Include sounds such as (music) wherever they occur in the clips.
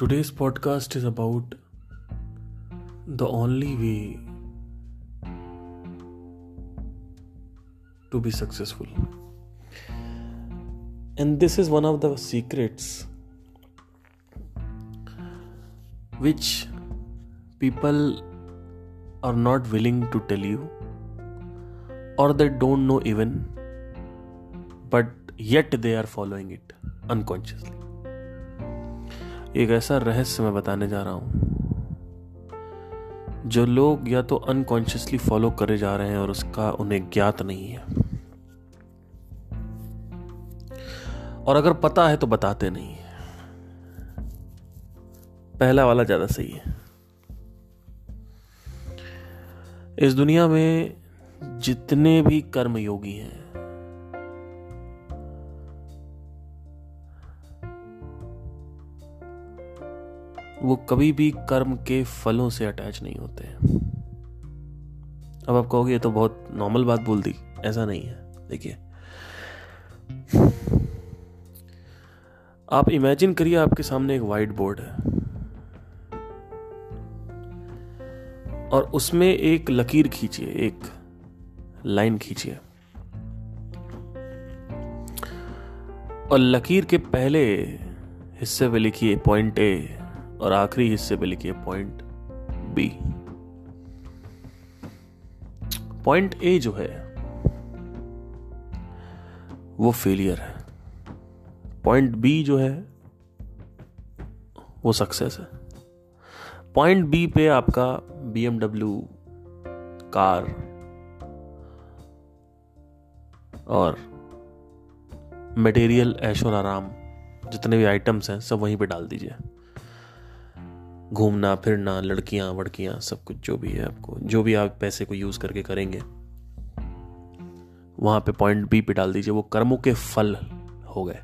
Today's podcast is about the only way to be successful. And this is one of the secrets which people are not willing to tell you or they don't know even, but yet they are following it unconsciously. एक ऐसा रहस्य मैं बताने जा रहा हूँ। जो लोग या तो अनकॉन्शियसली फॉलो करे जा रहे हैं और उसका उन्हें ज्ञात नहीं है। और अगर पता है तो बताते नहीं पहला वाला ज़्यादा सही है। इस दुनिया में जितने भी कर्मयोगी हैं वो कभी भी कर्म के फलों से अटैच नहीं होते हैं। अब आप कहोगे तो बहुत नॉर्मल बात बोल दी। ऐसा नहीं है। देखिए, आप इमेजिन करिए आपके सामने एक वाइट बोर्ड है। और उसमें एक लकीर खींचिए, एक लाइन खींचिए। और लकीर के पहले हिस्से पे लिखिए पॉइंट ए और आखिरी हिस्से पे लिखिए पॉइंट बी पॉइंट ए जो है, वो फेलियर है. पॉइंट बी जो है, वो सक्सेस है. पॉइंट बी पे आपका बीएमडब्ल्यू कार और मटेरियल ऐशो आराम, जितने भी आइटम्स हैं, सब वहीं पे डाल दीजिए. घूमना, फिरना, लड़कियाँ, वड़कियाँ, सब कुछ जो भी है आपको, जो भी आप पैसे को यूज़ करके करेंगे, वहाँ पे पॉइंट बी पे डाल दीजिए, वो कर्मों के फल हो गए।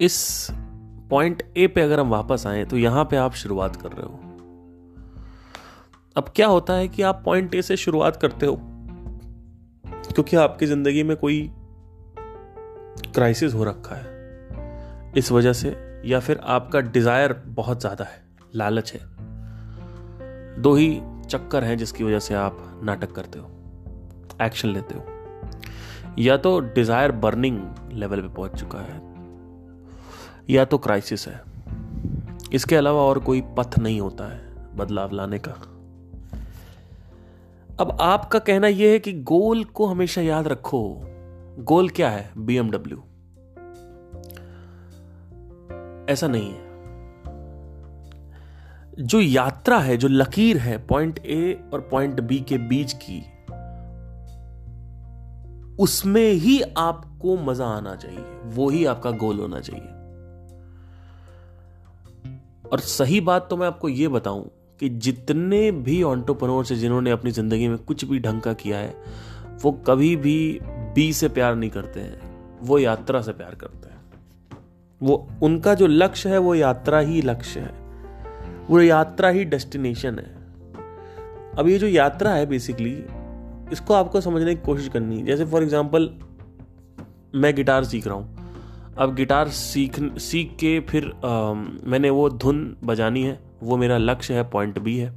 इस पॉइंट ए पे अगर हम वापस आए तो यहाँ पे आप शुरुआत कर रहे हो। अब क्या होता है कि आप पॉइंट ए से शुरुआत करते हो, क्योंकि आपकी ज़िंदगी में कोई क्राइसिस हो रखा है। इस वजह से या फिर आपका डिज़ायर बहुत ज़्यादा है, लालच है। दो ही चक्कर हैं जिसकी वजह से आप नाटक करते हो एक्शन लेते हो। या तो डिज़ायर बर्निंग लेवल पे पहुँच चुका है, या तो क्राइसिस है। इसके अलावा और कोई पथ नहीं होता है बदलाव लाने का। अब आपका कहना यह है कि गोल को हमेशा याद रखो। गोल क्या है? बीएमडब्ल्यू ऐसा नहीं है। जो यात्रा है, जो लकीर है पॉइंट ए और पॉइंट बी के बीच की, उसमें ही आपको मज़ा आना चाहिए। वो ही आपका गोल होना चाहिए। और सही बात तो मैं आपको यह बताऊँ कि जितने भी ऑन्टोप्रनोर से जिन्होंने अपनी ज़िंदगी में कुछ भी ढंग का किया है, वो कभी भी बी से प्यार नहीं करते हैं। वो यात्रा से प्यार करते हैं। वो उनका जो लक्ष्य है वो यात्रा ही लक्ष्य है। वो यात्रा ही डेस्टिनेशन है। अब ये जो यात्रा है बेसिकली इसको आपको समझने की कोशिश करनी है। जैसे फॉर एग्ज़ाम्पल मैं गिटार सीख रहा हूँ। अब गिटार सीख सीख के फिर आ, मैंने वो धुन बजानी है। वो मेरा लक्ष्य है पॉइंट बी है।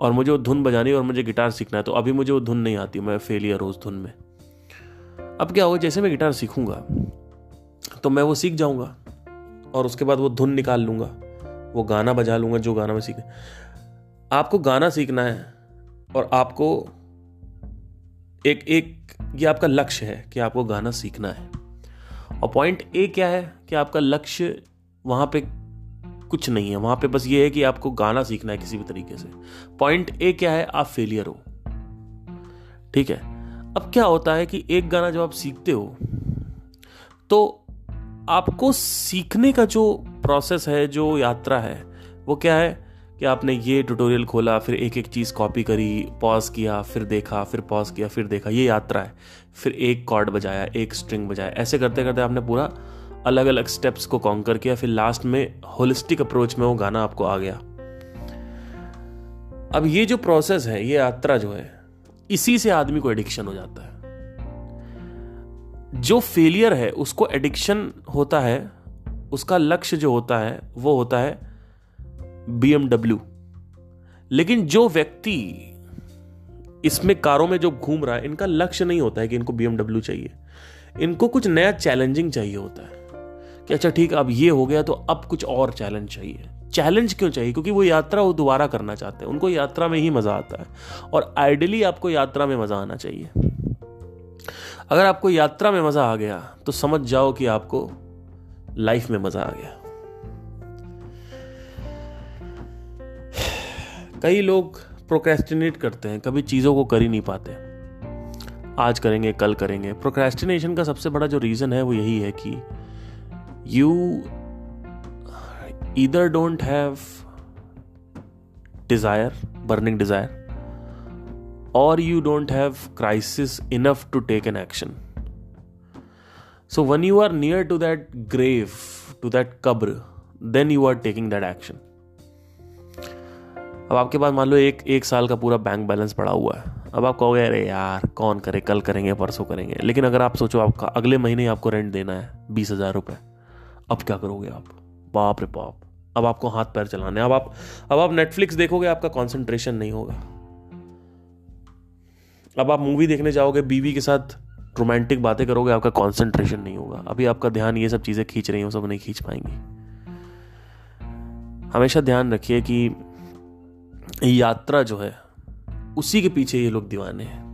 और मुझे वो धुन बजानी है और मुझे गिटार सीखना है। तो अभी मुझे वो धुन नहीं आती मैं फेलियर हूँ उस धुन में। अब क्या होगा जैसे मैं गिटार सीखूँगा तो मैं वो सीख जाऊँगा और उसके बाद वो धुन निकाल लूँगा। वो गाना बजा लूँगा जो गाना मैं सीख आपको गाना सीखना है और आपको एक एक ये आपका लक्ष्य है कि आपको गाना सीखना है। और पॉइंट ए क्या है कि आपका लक्ष्य वहाँ पे कुछ नहीं है। वहाँ पे बस ये है कि आपको गाना सीखना है किसी भी तरीके से। पॉइंट ए क्या है? आप फेलियर हो। ठीक है? अब क्या होता है कि एक गाना जब आप सीखते हो तो आपको सीखने का जो प्रोसेस है, जो यात्रा है, वो क्या है कि आपने ये ट्यूटोरियल खोला, फिर एक एक चीज़ कॉपी करी पॉज किया, फिर देखा, फिर पॉज किया, फिर देखा। ये यात्रा है। फिर एक कॉर्ड बजाया, एक स्ट्रिंग बजाया। ऐसे करते करते आपने पूरा अलग अलग स्टेप्स को कॉन्कर किया, फिर लास्ट में होलिस्टिक अप्रोच में वो गाना आपको आ गया। अब ये जो प्रोसेस है, ये यात्रा जो है, इसी से आदमी को एडिक्शन हो जाता है। जो फेलियर है, उसको एडिक्शन होता है, उसका लक्ष्य जो होता है, वो होता है बी लेकिन जो व्यक्ति इसमें कारों में जो घूम रहा है, इनका लक्ष्य नहीं होता है कि इनको बीएमडब्ल्यू चाहिए। इनको कुछ नया चैलेंजिंग चाहिए होता है कि अच्छा ठीक अब ये हो गया तो अब कुछ और चैलेंज चाहिए। चैलेंज क्यों चाहिए? क्योंकि वो यात्रा वो दोबारा करना चाहते हैं। उनको यात्रा में ही मज़ा आता है। और आइडियली आपको यात्रा में मज़ा आना चाहिए। अगर आपको यात्रा में मज़ा आ गया तो समझ जाओ कि आपको लाइफ में मज़ा आ गया। कई लोग प्रोक्रेस्टिनेट करते हैं, कभी चीज़ों को कर ही नहीं पाते। आज करेंगे, कल करेंगे। प्रोक्रेस्टिनेशन का सबसे बड़ा जो रीज़न है, वो यही है कि you either don't have desire burning desire or you don't have crisis enough to take an action. So, when you are near to that grave, to that qabr then you are taking that action. अब आपके पास मान लो एक एक साल का पूरा bank balance पड़ा हुआ है। अब आप कहोगे, अरे यार, कौन करे? कल करेंगे, परसों करेंगे। लेकिन अगर आप सोचो, आपका अगले महीने आपको रेंट देना है, बीस हज़ार रुपये अब क्या करोगे आप? बाप रे बाप। अब आपको हाथ पैर चलाने अब आप अब आप नेटफ्लिक्स देखोगे, आपका कॉन्सेंट्रेशन नहीं होगा। अब आप मूवी देखने जाओगे, बीवी के साथ रोमांटिक बातें करोगे, आपका कंसंट्रेशन नहीं होगा। अभी आपका ध्यान ये सब चीज़ें खींच रही हैं सब नहीं खींच पाएँगी। हमेशा ध्यान रखिए कि यात्रा जो है, उसी के पीछे ये लोग दीवाने हैं।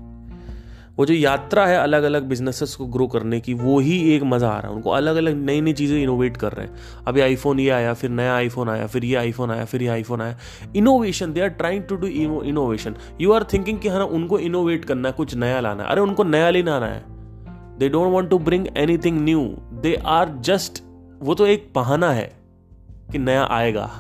वो जो यात्रा है अलग अलग बिजनेसेस को ग्रो करने की, वो ही एक मज़ा आ रहा है। उनको अलग अलग नई नई चीज़ें इनोवेट कर रहे हैं। अभी आईफोन ये आया, फिर नया आईफोन आया, फिर ये आईफोन आया, फिर ये आईफोन आया। Innovation they are trying to do innovation you are thinking कि हाँ उनको इनोवेट करना है, कुछ नया लाना है। अरे उनको नया लेना आना है। They don't want to bring any new they are just वो तो एक बहाना है कि नया आएगा।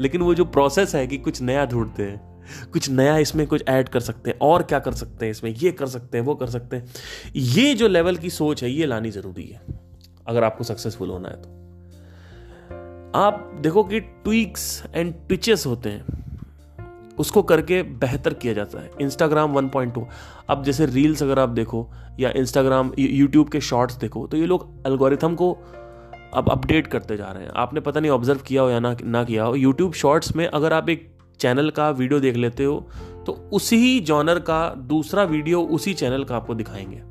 लेकिन वो जो प्रोसेस है कि कुछ नया ढूंढते हैं। कुछ नया इसमें कुछ ऐड कर सकते हैं, और क्या कर सकते हैं इसमें, ये कर सकते हैं, वो कर सकते हैं। ये जो लेवल की सोच है, ये लानी ज़रूरी है, अगर आपको सक्सेसफुल होना है तो। आप देखो कि ट्वीक्स एंड ट्विचेस होते हैं, उसको करके बेहतर किया जाता है। इंस्टाग्राम 1.2 अब जैसे रील्स अगर आप देखो, या इंस्टाग्राम यूट्यूब के शॉर्ट्स देखो तो ये लोग एल्गोरिथम को अब अपडेट करते जा रहे हैं। आपने पता नहीं ऑब्ज़र्व किया हो या ना ना किया हो यूट्यूब शॉर्ट्स में अगर आप एक चैनल का वीडियो देख लेते हो तो उसी जॉनर का दूसरा वीडियो उसी चैनल का आपको दिखाएँगे।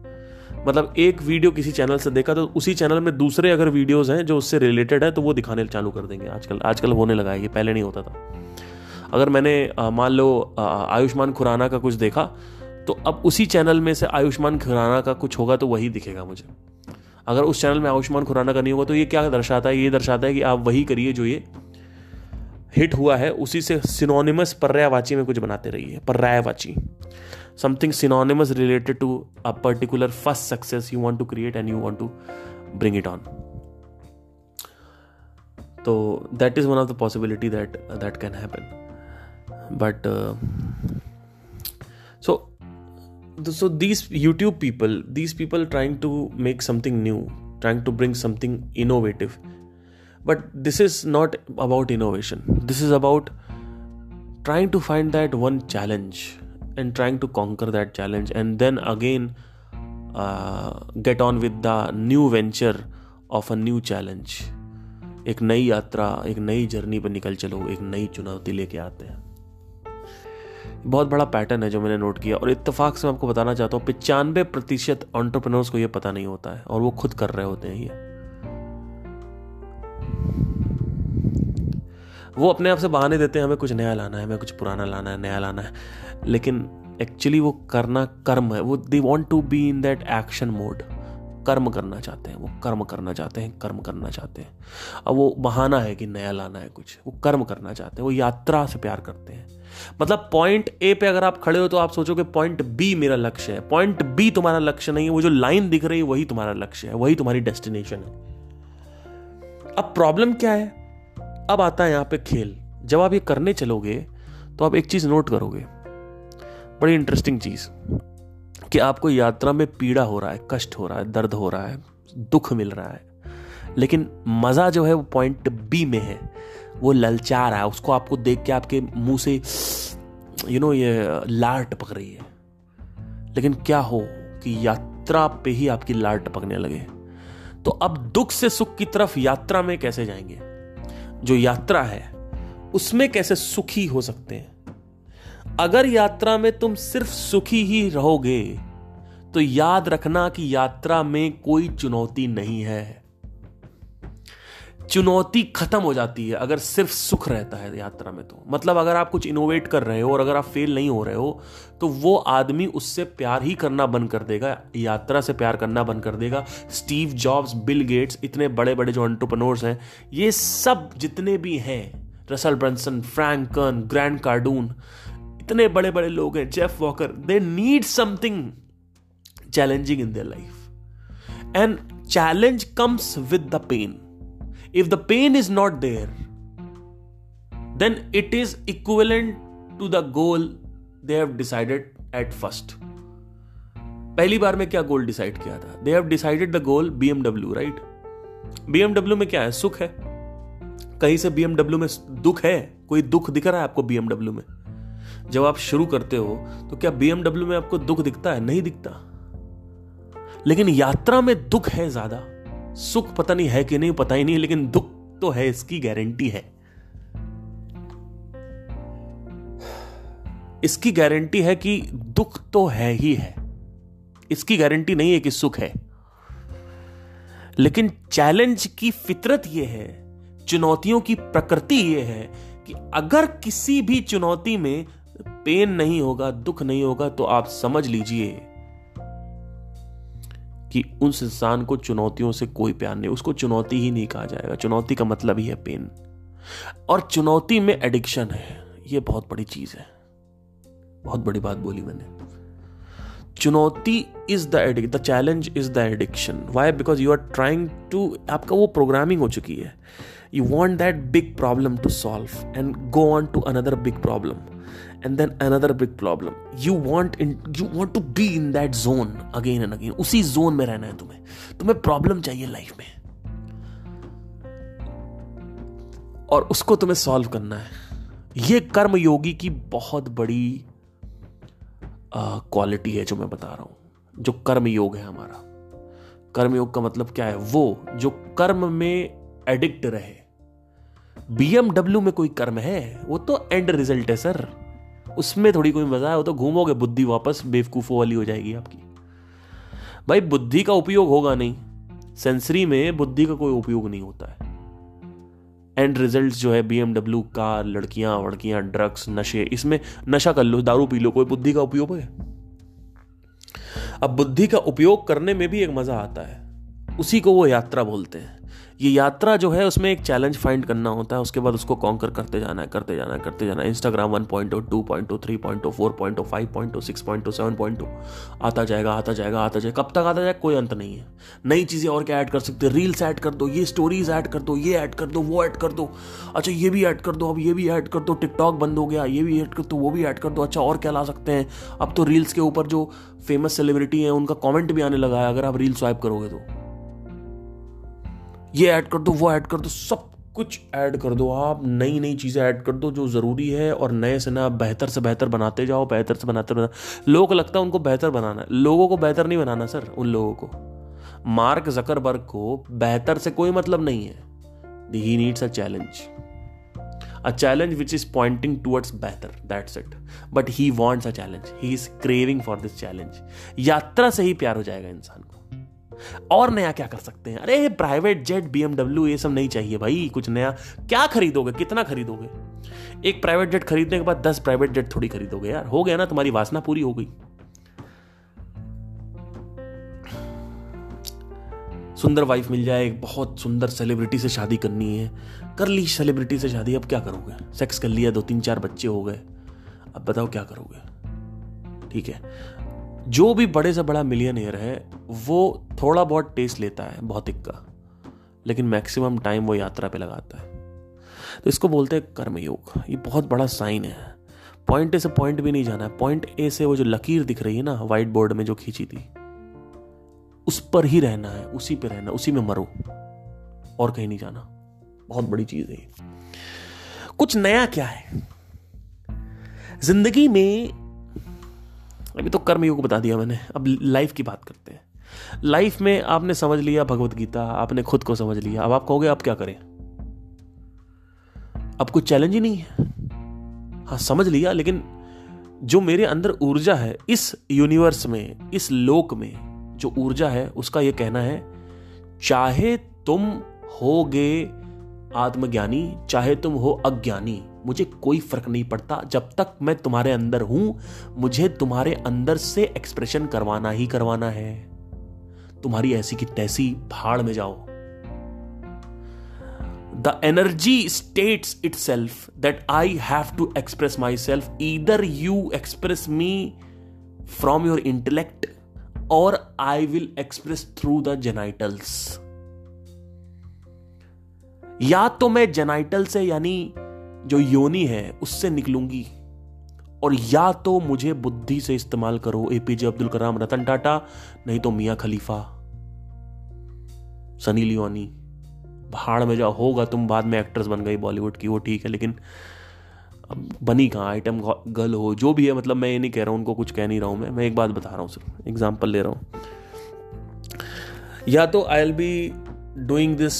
मतलब एक वीडियो किसी चैनल से देखा तो उसी चैनल में दूसरे अगर वीडियोस हैं जो उससे रिलेटेड है तो वो दिखाने चालू कर देंगे। आजकल आजकल होने लगा है, ये पहले नहीं होता था। अगर मैंने मान लो आयुष्मान खुराना का कुछ देखा तो अब उसी चैनल में से आयुष्मान खुराना का कुछ होगा तो वही दिखेगा मुझे। अगर उस चैनल में आयुष्मान खुराना का नहीं होगा तो ये क्या दर्शाता है? ये दर्शाता है कि आप वही करिए जो ये हिट हुआ है, उसी से सिनोनिमस पर्यायवाची में कुछ बनाते रहिए, पर्यायवाची। Something synonymous related to a particular first success you want to create and you want to bring it on तो that is one of the possibility that that can happen but so so these youtube people, these people trying to make something new, trying to bring something innovative but this is not about innovation this is about trying to find that one challenge and trying to conquer that challenge and then again get on with the new venture of a new challenge एक नई यात्रा, एक नई journey पर निकल चलो, एक नई चुनौती लेके आते हैं। बहुत बड़ा पैटर्न है जो मैंने नोट किया और इतफाक से मैं आपको बताना चाहता हूँ, पचानवे प्रतिशत ऑन्टरप्रनर्स को यह पता नहीं होता है और वो खुद कर रहे होते हैं ये। वो अपने आप से बहाने देते हैं, हमें कुछ नया लाना है, हमें कुछ पुराना लाना है, नया लाना है। लेकिन एक्चुअली वो करना कर्म है। वो they want to be in that action mode कर्म करना चाहते हैं, वो कर्म करना चाहते हैं, कर्म करना चाहते हैं। अब वो बहाना है कि नया लाना है कुछ, वो कर्म करना चाहते हैं, वो यात्रा से प्यार करते हैं। मतलब पॉइंट ए पे अगर आप खड़े हो तो आप सोचोगे पॉइंट बी मेरा लक्ष्य है। पॉइंट बी तुम्हारा लक्ष्य नहीं है, वो जो लाइन दिख रही है, वही तुम्हारा लक्ष्य है, वही तुम्हारी डेस्टिनेशन है। अब प्रॉब्लम क्या है? अब आता है यहाँ पे खेल। जब आप ये करने चलोगे तो आप एक चीज़ नोट करोगे। बड़ी इंटरेस्टिंग चीज़, कि आपको यात्रा में पीड़ा हो रहा है, कष्ट हो रहा है, दर्द हो रहा है, दुख मिल रहा है। लेकिन मज़ा जो है वो पॉइंट बी में है। वो ललचा रहा है। उसको आपको देख के आपके मुँह से यू नो ये लार टपक रही है। लेकिन क्या हो कि यात्रा पे ही आपकी लार टपकने लगे। तो अब दुख से सुख की तरफ़ यात्रा में कैसे जाएँगे? जो यात्रा है, उसमें कैसे सुखी हो सकते हैं? अगर यात्रा में तुम सिर्फ़ सुखी ही रहोगे तो याद रखना कि यात्रा में कोई चुनौती नहीं है। चुनौती खत्म हो जाती है, अगर सिर्फ़ सुख रहता है यात्रा में तो। मतलब अगर आप कुछ इनोवेट कर रहे हो और अगर आप फेल नहीं हो रहे हो तो वो आदमी उससे प्यार ही करना बंद कर देगा, यात्रा से प्यार करना बंद कर देगा। स्टीव जॉब्स बिल गेट्स इतने बड़े बड़े जो एंटरप्रनोर्स हैं, ये सब जितने भी हैं Russell Brunson Frank Kern Grant Cardone इतने बड़े बड़े लोग हैं Jeff Walker they need something challenging in their life and challenge comes with the pain if the pain is not there, then it is equivalent to the goal they have decided at first. पहली बार में क्या goal decide किया था? They have decided the goal BMW right BMW में क्या है? सुख है। कहीं से बीएमडब्ल्यू में दुख है? कोई दुख दिख रहा है आपको बीएमडब्ल्यू में? जब आप शुरू करते हो तो क्या बीएमडब्ल्यू में आपको दुख दिखता है? नहीं दिखता। लेकिन यात्रा में दुख है ज़्यादा। सुख पता नहीं है कि नहीं, पता ही नहीं, लेकिन दुख तो है, इसकी गारंटी है। इसकी गारंटी है कि दुख तो है ही है। इसकी गारंटी नहीं है कि सुख है। लेकिन चैलेंज की फितरत यह है, चुनौतियों की प्रकृति यह है कि अगर किसी भी चुनौती में पेन नहीं होगा, दुख नहीं होगा तो आप समझ लीजिए कि उस इंसान को चुनौतियों से कोई प्यार नहीं, उसको चुनौती ही नहीं कहा जाएगा। चुनौती का मतलब ही है पेन और चुनौती में एडिक्शन है। ये बहुत बड़ी चीज़ है। बहुत बड़ी बात बोली मैंने। चुनौती is the addict the challenge is the addiction why because you are trying to आपका वो प्रोग्रामिंग हो चुकी है। You want that big problem to solve and go on to another big problem and then another big problem. You want in, you want to be in that zone again and again. उसी zone में रहना है तुम्हें। तुम्हें problem चाहिए life में। और उसको तुम्हें सॉल्व करना है। ये कर्म योगी की बहुत बड़ी क्वालिटी है जो मैं बता रहा हूँ। जो कर्म योग है हमारा। कर्म योग का मतलब क्या है? वो, जो कर्म में एडिक्ट रहे। बीएमडब्ल्यू में कोई कर्म है? वो तो एंड रिज़ल्ट है सर उसमें थोड़ी कोई मज़ा है, वो तो घूमोगे, बुद्धि वापस बेवकूफ़ों वाली हो जाएगी आपकी। भाई, बुद्धि का उपयोग होगा नहीं। सेंसरी में बुद्धि का कोई उपयोग नहीं होता है। एंड रिज़ल्ट जो है बीएमडब्ल्यू कार, लड़कियाँ, वड़कियाँ ड्रग्स नशे, इसमें नशा कर लो, दारू पी लो, कोई बुद्धि का उपयोग है? अब बुद्धि का उपयोग करने में भी एक मज़ा आता है। उसी को वो यात्रा बोलते हैं। ये यात्रा जो है, उसमें एक चैलेंज फाइंड करना होता है, उसके बाद उसको कॉन्कर करते जाना है, करते जाना है, करते जाना Instagram one point two point two three point four point five point six point seven point two आता जाएगा आता जाएगा आता जाएगा। कब तक आता जाएगा, कोई अंत नहीं है। नई चीज़ें और क्या ऐड कर सकते हैं? रील्स ऐड कर दो, ये स्टोरीज ऐड कर दो, ये ऐड कर दो, वो ऐड कर दो। अच्छा ये भी ऐड कर दो, अब ये भी ऐड कर दो टिकटॉक बंद हो गया, ये भी ऐड कर दो, वो भी ऐड कर दो। अच्छा और क्या ला सकते हैं? अब तो रील्स के ऊपर जो फ़ेमस सेलिब्रिटी है, उनका कॉमेंट भी आने लगा है, अगर आप रील स्वाइप करोगे तो। ये ऐड कर दो, वो ऐड कर दो, सब कुछ ऐड कर दो। आप नई नई चीज़ें ऐड कर दो जो ज़रूरी है और नए से नया बेहतर से बेहतर बनाते जाओ, बेहतर से बनाते बना लोगों को लगता है उनको बेहतर बनाना है। लोगों को बेहतर नहीं बनाना सर, उन लोगों को। मार्क जकरबर्ग को बेहतर से कोई मतलब नहीं है। He needs a challenge a challenge which is pointing towards बेहतर that's it but he wants a challenge he is craving for this challenge यात्रा से ही प्यार हो जाएगा इंसान को। और नया क्या कर सकते हैं? अरे प्राइवेट जेट बीएमडब्ल्यू ये सब नहीं चाहिए भाई, कुछ नया। क्या खरीदोगे? कितना खरीदोगे? एक प्राइवेट जेट खरीदने के बाद दस प्राइवेट जेट थोड़ी खरीदोगे यार। हो गया ना, तुम्हारी वासना पूरी हो गई। सुंदर वाइफ मिल जाए, एक बहुत सुंदर सेलिब्रिटी से शादी करनी है। कर ली सेलिब्रिटी से शादी, अब क्या करोगे? सेक्स कर लिया दो तीन चार बच्चे हो गए। अब बताओ क्या करोगे? ठीक है। जो भी बड़े से बड़ा मिलियन मिलियनियर है, वो थोड़ा बहुत टेस्ट लेता है भौतिक का, लेकिन मैक्सिमम टाइम वो यात्रा पे लगाता है। तो इसको बोलते हैं कर्मयोग। ये बहुत बड़ा साइन है। पॉइंट ए से पॉइंट भी नहीं जाना है। पॉइंट ए से वो जो लकीर दिख रही है ना व्हाइट बोर्ड में जो खींची थी, उस पर ही रहना है, उसी पे रहना उसी में मरो। और कहीं नहीं जाना। बहुत बड़ी चीज़ है कुछ नया क्या है? ज़िंदगी में अभी तो कर्मयोग बता दिया मैंने। अब लाइफ की बात करते हैं। लाइफ में आपने समझ लिया भगवत गीता, आपने खुद को समझ लिया। अब आप कहोगे आप क्या करें? अब कुछ चैलेंज ही नहीं है। हाँ समझ लिया, लेकिन जो मेरे अंदर ऊर्जा है, इस यूनिवर्स में, इस लोक में, जो ऊर्जा है, उसका यह कहना है, चाहे तुम होगे आत्मज्ञानी, चाहे तुम हो अज्ञानी मुझे कोई फ़र्क नहीं पड़ता। जब तक मैं तुम्हारे अंदर हूँ, मुझे तुम्हारे अंदर से एक्सप्रेशन करवाना ही करवाना है। तुम्हारी ऐसी की तैसी भाड़ में जाओ। The energy states itself that I have to express myself either you express me from your intellect और I will express through the genitals या तो मैं जेनाइटल से, यानी जो योनि है, उससे निकलूँगी। और या तो मुझे बुद्धि से इस्तेमाल करो एपीजे अब्दुल कलाम, रतन टाटा, नहीं तो मियाँ खलीफा। सनी लियोनी, भाड़ में जाओ होगा, तुम बाद में एक्ट्रेस बन गई बॉलीवुड की, वो ठीक है, लेकिन अब बनी कहाँ? आइटम गर्ल हो, जो भी है मतलब मैं ये नहीं कह रहा हूँ, उनको कुछ कह नहीं रहा हूँ मैं। मैं एक बात बता रहा हूँ सिर्फ़ एग्ज़ाम्पल ले रहा हूँ। या तो I'll be doing this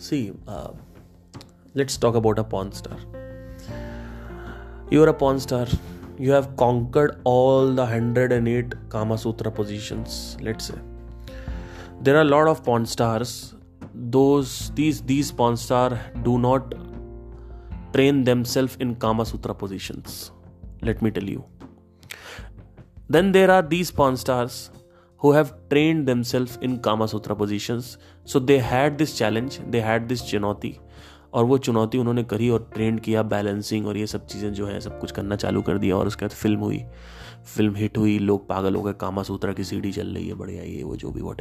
see let's talk about a porn star. You're a porn star. You have conquered all the 108 kama sutra positions let's say. There are a lot of porn stars. Those these these porn star do not train themselves in kama sutra positions let me tell you. Then there are these porn stars who have trained themselves in kama sutra positions. So they had this challenge they had this chinoti और वो चुनौती उन्होंने करी और trend किया balancing और ये सब चीज़ें जो है, सब कुछ करना चालू कर दिया और उसके बाद फ़िल्म हुई। फ़िल्म हिट हुई, लोग पागल हो गए कामा सूत्रा की सीढ़ी चल रही है, बढ़िया, ये, वो, जो भी वट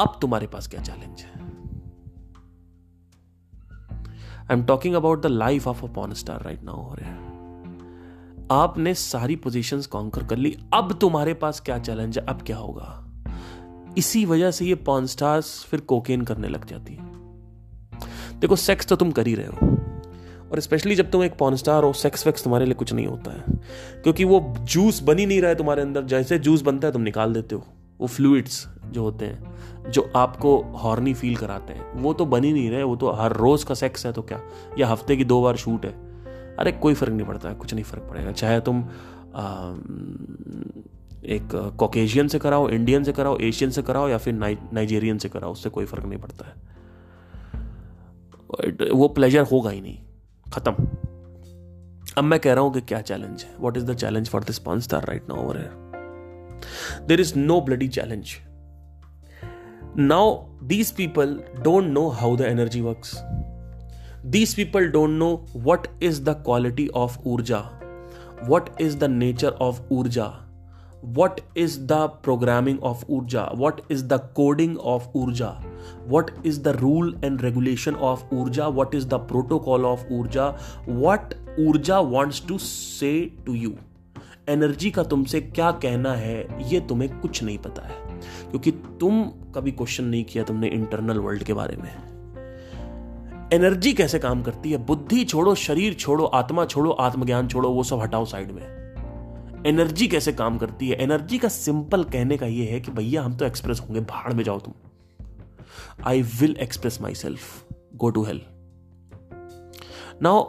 अब तुम्हारे पास क्या चैलेंज है? I am talking about the life of a porn star right now हो रहा आपने सारी पोजीशंस कॉन्कर कर ली, अब तुम्हारे पास क्या चैलेंज है? अब क्या होगा? इसी वजह से ये पॉन स्टार्स फिर कोकेन करने लग जाती है। देखो सेक्स तो तुम कर ही रहे हो। और स्पेशली जब तुम एक पॉन स्टार हो सेक्स वेक्स तुम्हारे लिए कुछ नहीं होता है। क्योंकि वो जूस बन ही नहीं रहा है तुम्हारे अंदर। जैसे जूस बनता है तुम निकाल देते हो। वो फ्लूइड्स जो होते हैं जो आपको हॉर्नी फील कराते हैं। वो तो बन ही नहीं रहे वो तो हर रोज का सेक्स है तो क्या? या हफ़्ते की दो बार शूट है। अरे कोई फ़र्क नहीं पड़ता है कुछ नहीं फ़र्क पड़ेगा। चाहे तुम आ, एक कॉकेशियन से कराओ इंडियन से कराओ एशियन से कराओ या फिर नाइजेरियन से कराओ, उससे कोई फ़र्क नहीं पड़ता है। वो प्लेजर होगा ही नहीं। खत्म। अब मैं कह रहा हूँ कि क्या चैलेंज है। What is the challenge for this porn star right now over there is no bloody challenge now these people don't know how the energy work these people don't know what is the quality of ऊर्जा what is the nature of ऊर्जा what is the programming of ऊर्जा? What is the coding of ऊर्जा? What is the rule and regulation of ऊर्जा? What is the protocol of ऊर्जा? What ऊर्जा wants to say to you energy का तुमसे क्या कहना है, ये तुम्हें कुछ नहीं पता है। क्योंकि तुम कभी क्वेश्चन नहीं किया तुमने इंटरनल वर्ल्ड के बारे में। एनर्जी कैसे काम करती है? बुद्धि छोड़ो, शरीर छोड़ो, आत्मा छोड़ो, आत्मज्ञान छोड़ो, वो सब हटाओ साइड में। एनर्जी कैसे काम करती है? एनर्जी का सिंपल कहने का यह है कि भैया, हम तो एक्सप्रेस होंगे, भाड़ में जाओ तुम। I will express myself go to hell now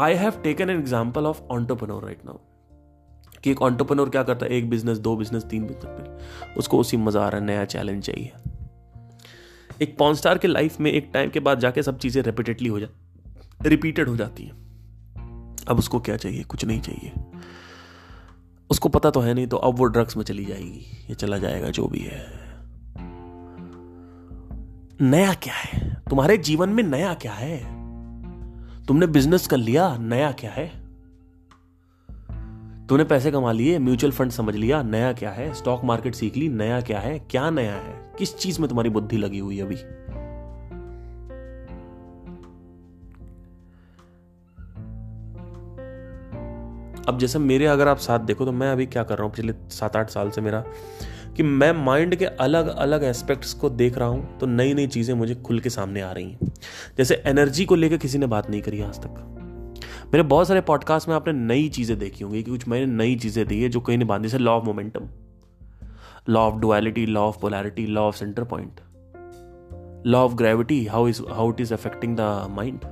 I have taken an example of entrepreneur right now कि एक ऑन्टरप्रनोर क्या करता है? एक बिज़नेस दो बिज़नेस तीन बिज़नेस उसको उसी मज़ा आ रहा है, नया चैलेंज चाहिए। एक पॉन स्टार के लाइफ में एक टाइम के बाद जाके सब चीज़ें रिपीटेडली हो जा रिपीटेड हो जाती है। अब उसको क्या चाहिए? कुछ नहीं चाहिए। उसको पता तो है नहीं तो अब वो ड्रग्स में चली जाएगी, ये चला जाएगा, जो भी है। नया क्या है? तुम्हारे जीवन में नया क्या है? तुमने बिज़नेस कर लिया, नया क्या है? तूने पैसे कमा लिए म्यूचुअल फंड समझ लिया, नया क्या है? स्टॉक मार्केट सीख ली, नया क्या है? क्या नया है? किस चीज़ में तुम्हारी बुद्धि लगी हुई अभी? अब जैसे मेरे अगर आप साथ देखो तो मैं अभी क्या कर रहा हूँ, पिछले सात आठ साल से मेरा, कि मैं माइंड के अलग अलग एस्पेक्ट्स को देख रहा हूँ तो नई नई चीज़ें मुझे खुल के सामने आ रही हैं। जैसे एनर्जी को लेकर किसी ने बात नहीं करी आज तक। मेरे बहुत सारे पॉडकास्ट में आपने नई चीज़ें देखी होंगी, कि कुछ मैंने नई चीज़ें दी है जो कहीं नहीं बांधी से law of momentum law of duality law of polarity law of centre point law of gravity how is how it is affecting the mind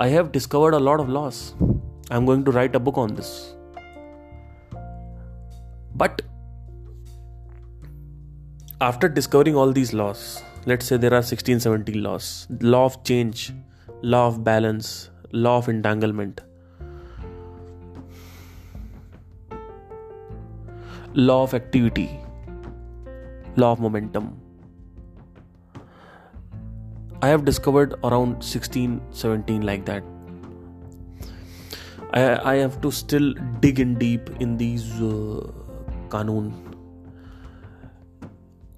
I have discovered a lot of laws I'm going to write a book on this. But after discovering all these laws, let's say there are 16, 17 laws law of change, law of balance, law of entanglement, law of activity, law of momentum. I have discovered around 16, 17 like that. I, I have to still dig in deep in these uh, कानून।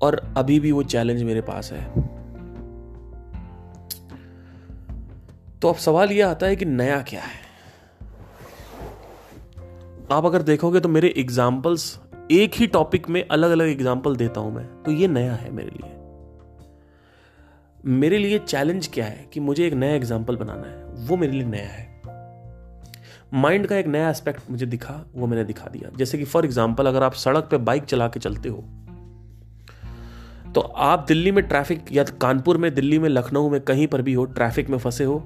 और अभी भी वो challenge मेरे पास है। तो अब सवाल यह आता है कि नया क्या है? आप अगर देखोगे तो मेरे एग्जाम्पल्स एक ही टॉपिक में अलग अलग एग्ज़ाम्पल देता हूँ मैं। तो ये नया है मेरे लिए। मेरे लिए चैलेंज क्या है कि मुझे एक नया एग्ज़ाम्पल बनाना है? वो मेरे लिए नया है। माइंड का एक नया एस्पेक्ट मुझे दिखा, वो मैंने दिखा दिया। जैसे कि फॉर एग्ज़ाम्पल अगर आप सड़क पर बाइक चला के चलते हो तो आप दिल्ली में ट्रैफ़िक, या कानपुर में, दिल्ली में, लखनऊ में, कहीं पर भी हो, ट्रैफ़िक में फंसे हो,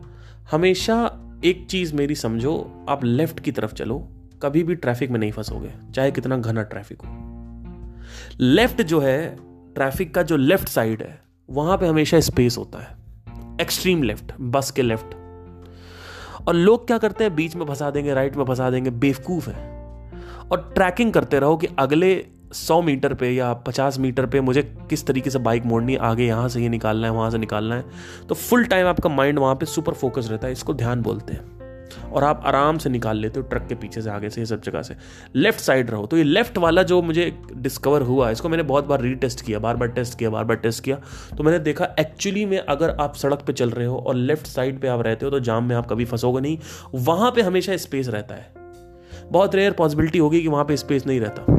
हमेशा एक चीज़ मेरी समझो, आप लेफ़्ट की तरफ़ चलो, कभी भी ट्रैफ़िक में नहीं फंसोगे, चाहे कितना घना ट्रैफ़िक हो। लेफ़्ट जो है, ट्रैफ़िक का जो लेफ़्ट साइड है, वहाँ पे हमेशा स्पेस होता है, एक्सट्रीम लेफ़्ट, बस के लेफ़्ट। और लोग क्या करते हैं? बीच में फंसा देंगे राइट में फंसा देंगे। बेवकूफ़ है। और ट्रैकिंग करते रहो कि अगले सौ मीटर पे या पचास मीटर पे मुझे किस तरीके से बाइक मोड़नी आगे यहाँ से ये निकालना है, वहाँ से निकालना है। तो फुल टाइम आपका माइंड वहाँ पे सुपर फोकस रहता है, इसको ध्यान बोलते हैं। और आप आराम से निकाल लेते हो ट्रक के पीछे से, आगे से, ये सब जगह से। लेफ़्ट साइड रहो। तो ये लेफ़्ट वाला जो मुझे डिस्कवर हुआ इसको मैंने बहुत बार रीटेस्ट किया, बार बार टेस्ट किया, बार बार टेस्ट किया। तो मैंने देखा एक्चुअली में अगर आप सड़क पर चल रहे हो और लेफ़्ट साइड पर आप रहते हो तो जाम में आप कभी फंसोगे नहीं। वहाँ पर हमेशा स्पेस रहता है। बहुत रेयर पॉसिबिलिटी होगी कि वहाँ पर स्पेस नहीं रहता।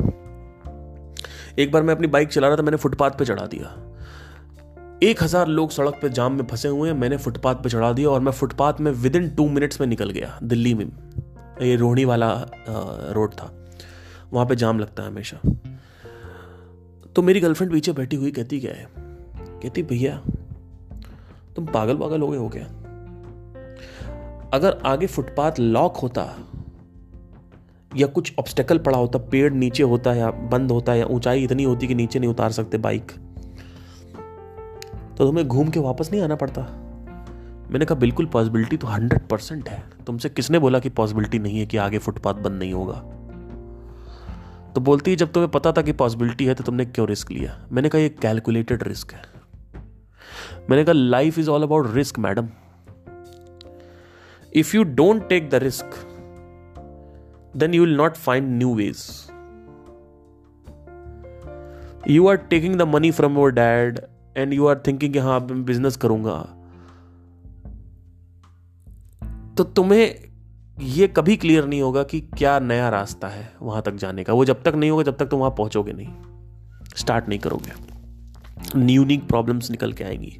एक बार मैं अपनी बाइक चला रहा था, मैंने फुटपाथ पे चढ़ा दिया। एक हज़ार लोग सड़क पे जाम में फंसे हुए हैं। मैंने फुटपाथ पे चढ़ा दिया और मैं फुटपाथ में विद इन टू मिनट्स में निकल गया, दिल्ली में। ये रोहिणी वाला रोड था। वहाँ पे जाम लगता है हमेशा। तो मेरी गर्लफ्रेंड पीछे बैठी हुई कहती, क्या है? कहती, भैया, तुम पागल पागल हो गए हो क्या? अगर आगे फुटपाथ लॉक होता या कुछ ऑब्स्टेकल पड़ा होता, पेड़ नीचे होता या बंद होता या ऊंचाई इतनी होती कि नीचे नहीं उतार सकते बाइक तो तुम्हें घूम के वापस नहीं आना पड़ता। मैंने कहा, बिल्कुल पॉसिबिलिटी तो हंड्रेड परसेंट है। तुमसे किसने बोला कि पॉसिबिलिटी नहीं है कि आगे फुटपाथ बंद नहीं होगा? तो बोलती, जब तुम्हें पता था कि पॉसिबिलिटी है तो तुमने क्यों रिस्क लिया? मैंने कहा, ये कैलकुलेटेड रिस्क है। मैंने कहा life is all about risk madam if you don't take the risk then you will not find new ways You are taking the money from your dad and you are thinking कि हाँ मैं business करूँगा। तो तुम्हें ये कभी clear नहीं होगा कि क्या नया रास्ता है वहाँ तक जाने का। वो जब तक नहीं होगा, जब तक तुम वहाँ पहुंचोगे नहीं। स्टार्ट नहीं करोगे। न्यूनिक प्रॉब्लम्स निकल के आएँगी।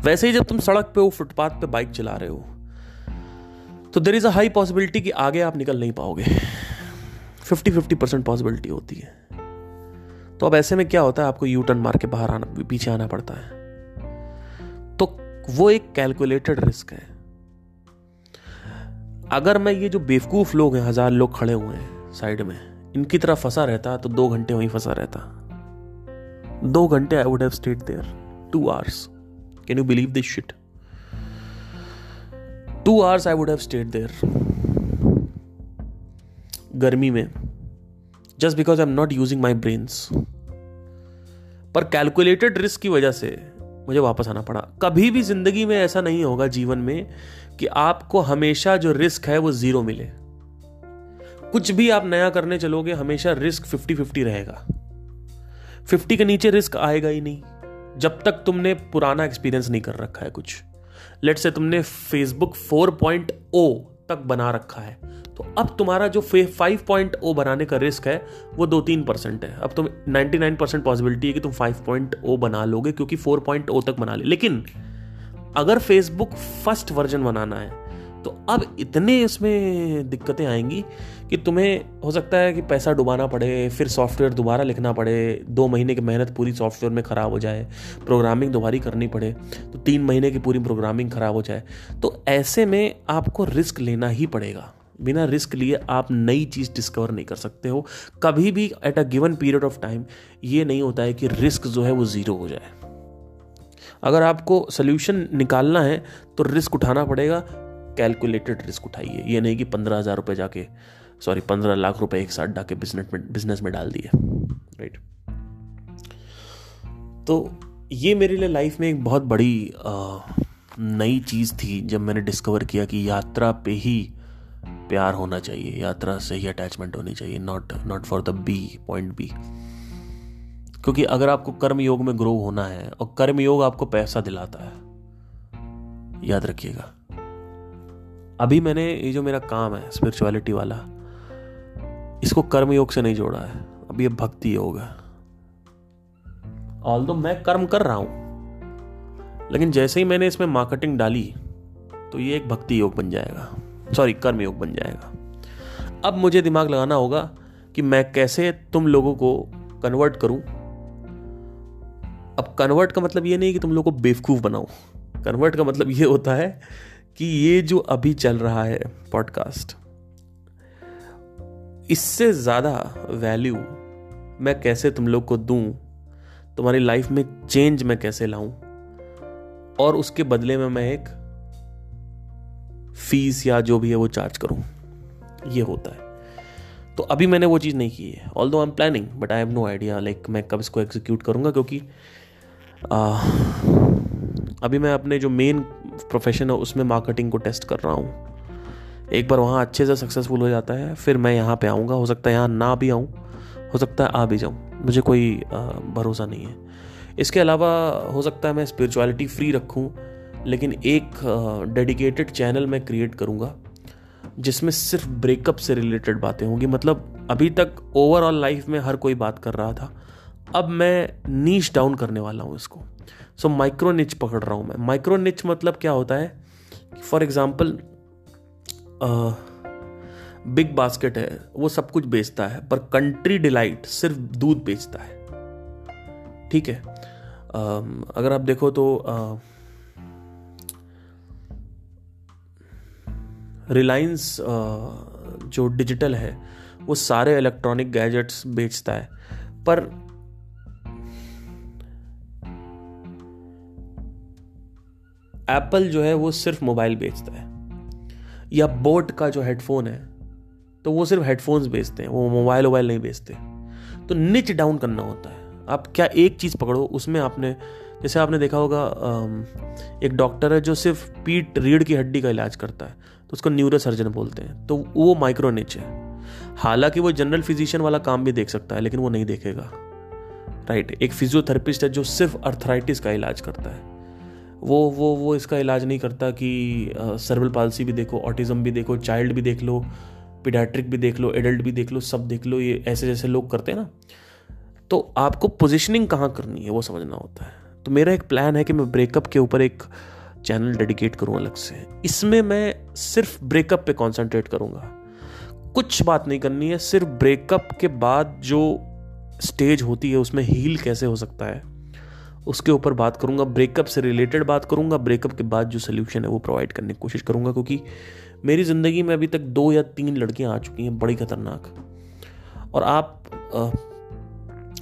वैसे ही जब तुम सड़क पे हो, फुटपाथ पे बाइक चला रहे हो तो there is a high possibility कि आगे आप निकल नहीं पाओगे। फिफ्टी फिफ्टी परसेंट पॉसिबिलिटी होती है। तो अब ऐसे में क्या होता है, आपको यू टर्न मार के बाहर आना, पीछे आना पड़ता है। तो वो एक कैलकुलेटेड रिस्क है। अगर मैं ये जो बेवकूफ़ लोग हैं, हज़ार लोग खड़े हुए हैं साइड में, इनकी तरह फंसा रहता तो दो घंटे वहीं फंसा रहता। दो घंटे I would have stayed there two hours can you believe this shit two hours I would have stayed there गर्मी में just because I am not using my brains पर कैलकुलेटेड रिस्क की वजह से मुझे वापस आना पड़ा। कभी भी ज़िंदगी में ऐसा नहीं होगा जीवन में कि आपको हमेशा जो रिस्क है वो ज़ीरो मिले। कुछ भी आप नया करने चलोगे, हमेशा रिस्क फिफ्टी फिफ्टी रहेगा। फिफ्टी के नीचे रिस्क आएगा ही नहीं। जब तक तुमने पुराना एक्सपीरियंस नहीं कर रखा है कुछ। लेट से तुमने फेसबुक 4.0 तक बना रखा है। तो अब तुम्हारा जो 5.0 बनाने का रिस्क है, वो दो तीन परसेंट है। अब तुम 99 परसेंट पॉसिबिलिटी है कि तुम 5.0 बना लोगे, क्योंकि 4.0 तक बना ले। लेकिन अगर फेसबुक फ़र्स्ट वर्जन बनाना है तो अब इतने इसमें दिक्कतें आएँगी कि तुम्हें हो सकता है कि पैसा डुबाना पड़े, फिर सॉफ्टवेयर दोबारा लिखना पड़े, दो महीने की मेहनत पूरी सॉफ्टवेयर में ख़राब हो जाए, प्रोग्रामिंग दोबारी करनी पड़े तो तीन महीने की पूरी प्रोग्रामिंग ख़राब हो जाए तो ऐसे में आपको रिस्क लेना ही पड़ेगा। बिना रिस्क लिए आप नई चीज़ डिस्कवर नहीं कर सकते हो। कभी भी at a given period of time ये नहीं होता है कि रिस्क जो है वो ज़ीरो हो जाए। अगर आपको सोल्यूशन निकालना है तो रिस्क उठाना पड़ेगा। कैलकुलेटेड रिस्क उठाइए। ये नहीं कि पंद्रह हज़ार रुपये जाके सॉरी, पंद्रह लाख रुपए एक साथ डाके बिज़नेस में बिज़नेस में डाल दिए। राइट तो ये मेरे लिए लाइफ में एक बहुत बड़ी नई चीज़ थी जब मैंने डिस्कवर किया कि यात्रा पे ही प्यार होना चाहिए, यात्रा से ही अटैचमेंट होनी चाहिए not not for the B point B क्योंकि अगर आपको कर्म योग में ग्रो होना है और कर्म योग आपको पैसा दिलाता है, याद रखिएगा। अभी मैंने ये जो मेरा काम है स्पिरिचुअलिटी वाला इसको कर्म योग से नहीं जोड़ा है। अब ये भक्ति योग है। ऑल मैं कर्म कर रहा हूँ, लेकिन जैसे ही मैंने इसमें मार्केटिंग डाली तो ये एक भक्ति योग बन जाएगा। सॉरी कर्म योग बन जाएगा। अब मुझे दिमाग लगाना होगा कि मैं कैसे तुम लोगों को कन्वर्ट करूँ। अब कन्वर्ट का मतलब ये नहीं कि तुम लोगों को बेवकूफ़ बनाऊँ। कन्वर्ट का मतलब ये होता है कि ये जो अभी चल रहा है पॉडकास्ट इससे ज़्यादा वैल्यू मैं कैसे तुम लोग को दूँ? तुम्हारी लाइफ में चेंज मैं कैसे लाऊं? और उसके बदले में मैं एक फ़ीस या जो भी है वो चार्ज करूँ? ये होता है। तो अभी मैंने वो चीज़ नहीं की है। Although I am planning but I have no idea like मैं कब इसको एग्जीक्यूट करूँगा क्योंकि आ, अभी मैं अपने जो मेन प्रोफेशन है उसमें मार्केटिंग को टेस्ट कर रहा हूँ। एक बार वहाँ अच्छे से सक्सेसफुल हो जाता है, फिर मैं यहाँ पे आऊँगा। हो सकता है यहाँ ना भी आऊँ, हो सकता है आ भी जाऊँ। मुझे कोई भरोसा नहीं है। इसके अलावा हो सकता है मैं स्पिरिचुअलिटी फ्री रखूँ, लेकिन एक डेडिकेटेड चैनल मैं क्रिएट करूँगा, जिसमें सिर्फ़ ब्रेकअप से रिलेटेड बातें होंगी। मतलब अभी तक ओवरऑल लाइफ में हर कोई बात कर रहा था, अब मैं नीच डाउन करने वाला हूँ इसको। सो माइक्रो निच पकड़ रहा हूँ मैं। माइक्रो निच मतलब क्या होता है? फॉर एग्ज़ाम्पल बिग बास्केट है वो सब कुछ बेचता है पर कंट्री डिलाइट सिर्फ़ दूध बेचता है। ठीक है? आ, अगर आप देखो तो रिलायंस जो डिजिटल है वो सारे इलेक्ट्रॉनिक गैजेट्स बेचता है। पर एप्पल जो है वो सिर्फ़ मोबाइल बेचता है। या बोट का जो हेडफोन है तो वो सिर्फ़ हेडफोन्स बेचते हैं, वो मोबाइल वोबाइल नहीं बेचते। तो निच डाउन करना होता है। आप क्या एक चीज़ पकड़ो, उसमें आपने, जैसे आपने देखा होगा एक डॉक्टर है जो सिर्फ़ पीठ रीढ़ की हड्डी का इलाज करता है तो उसको न्यूरो सर्जन बोलते हैं। तो वो माइक्रो निच है। हालाँकि वो जनरल फिजिशियन वाला काम भी देख सकता है, लेकिन वो नहीं देखेगा। राइट एक फिजियोथेरेपिस्ट है जो सिर्फ़ अर्थराइटिस का इलाज करता है। वो वो वो इसका इलाज नहीं करता कि सर्वल पालसी भी देखो ऑटिज्म भी देखो चाइल्ड भी देख लो पीडियाट्रिक भी देख लो एडल्ट भी देख लो, सब देख लो, ये ऐसे जैसे लोग करते हैं ना। तो आपको पोजिशनिंग कहाँ करनी है वो समझना होता है। तो मेरा एक प्लान है कि मैं ब्रेकअप के ऊपर एक चैनल डेडिकेट करूँ अलग से। इसमें मैं सिर्फ़ ब्रेकअप पे कॉन्सेंट्रेट करूँगा। कुछ बात नहीं करनी है, सिर्फ़ ब्रेकअप के बाद जो स्टेज होती है, उसमें हील कैसे हो सकता है? उसके ऊपर बात करूँगा ब्रेकअप से रिलेटेड बात करूँगा ब्रेकअप के बाद जो सोल्यूशन है वो प्रोवाइड करने की कोशिश करूँगा, क्योंकि मेरी ज़िंदगी में अभी तक दो या तीन लड़कियाँ आ चुकी हैं, बड़ी खतरनाक। और आप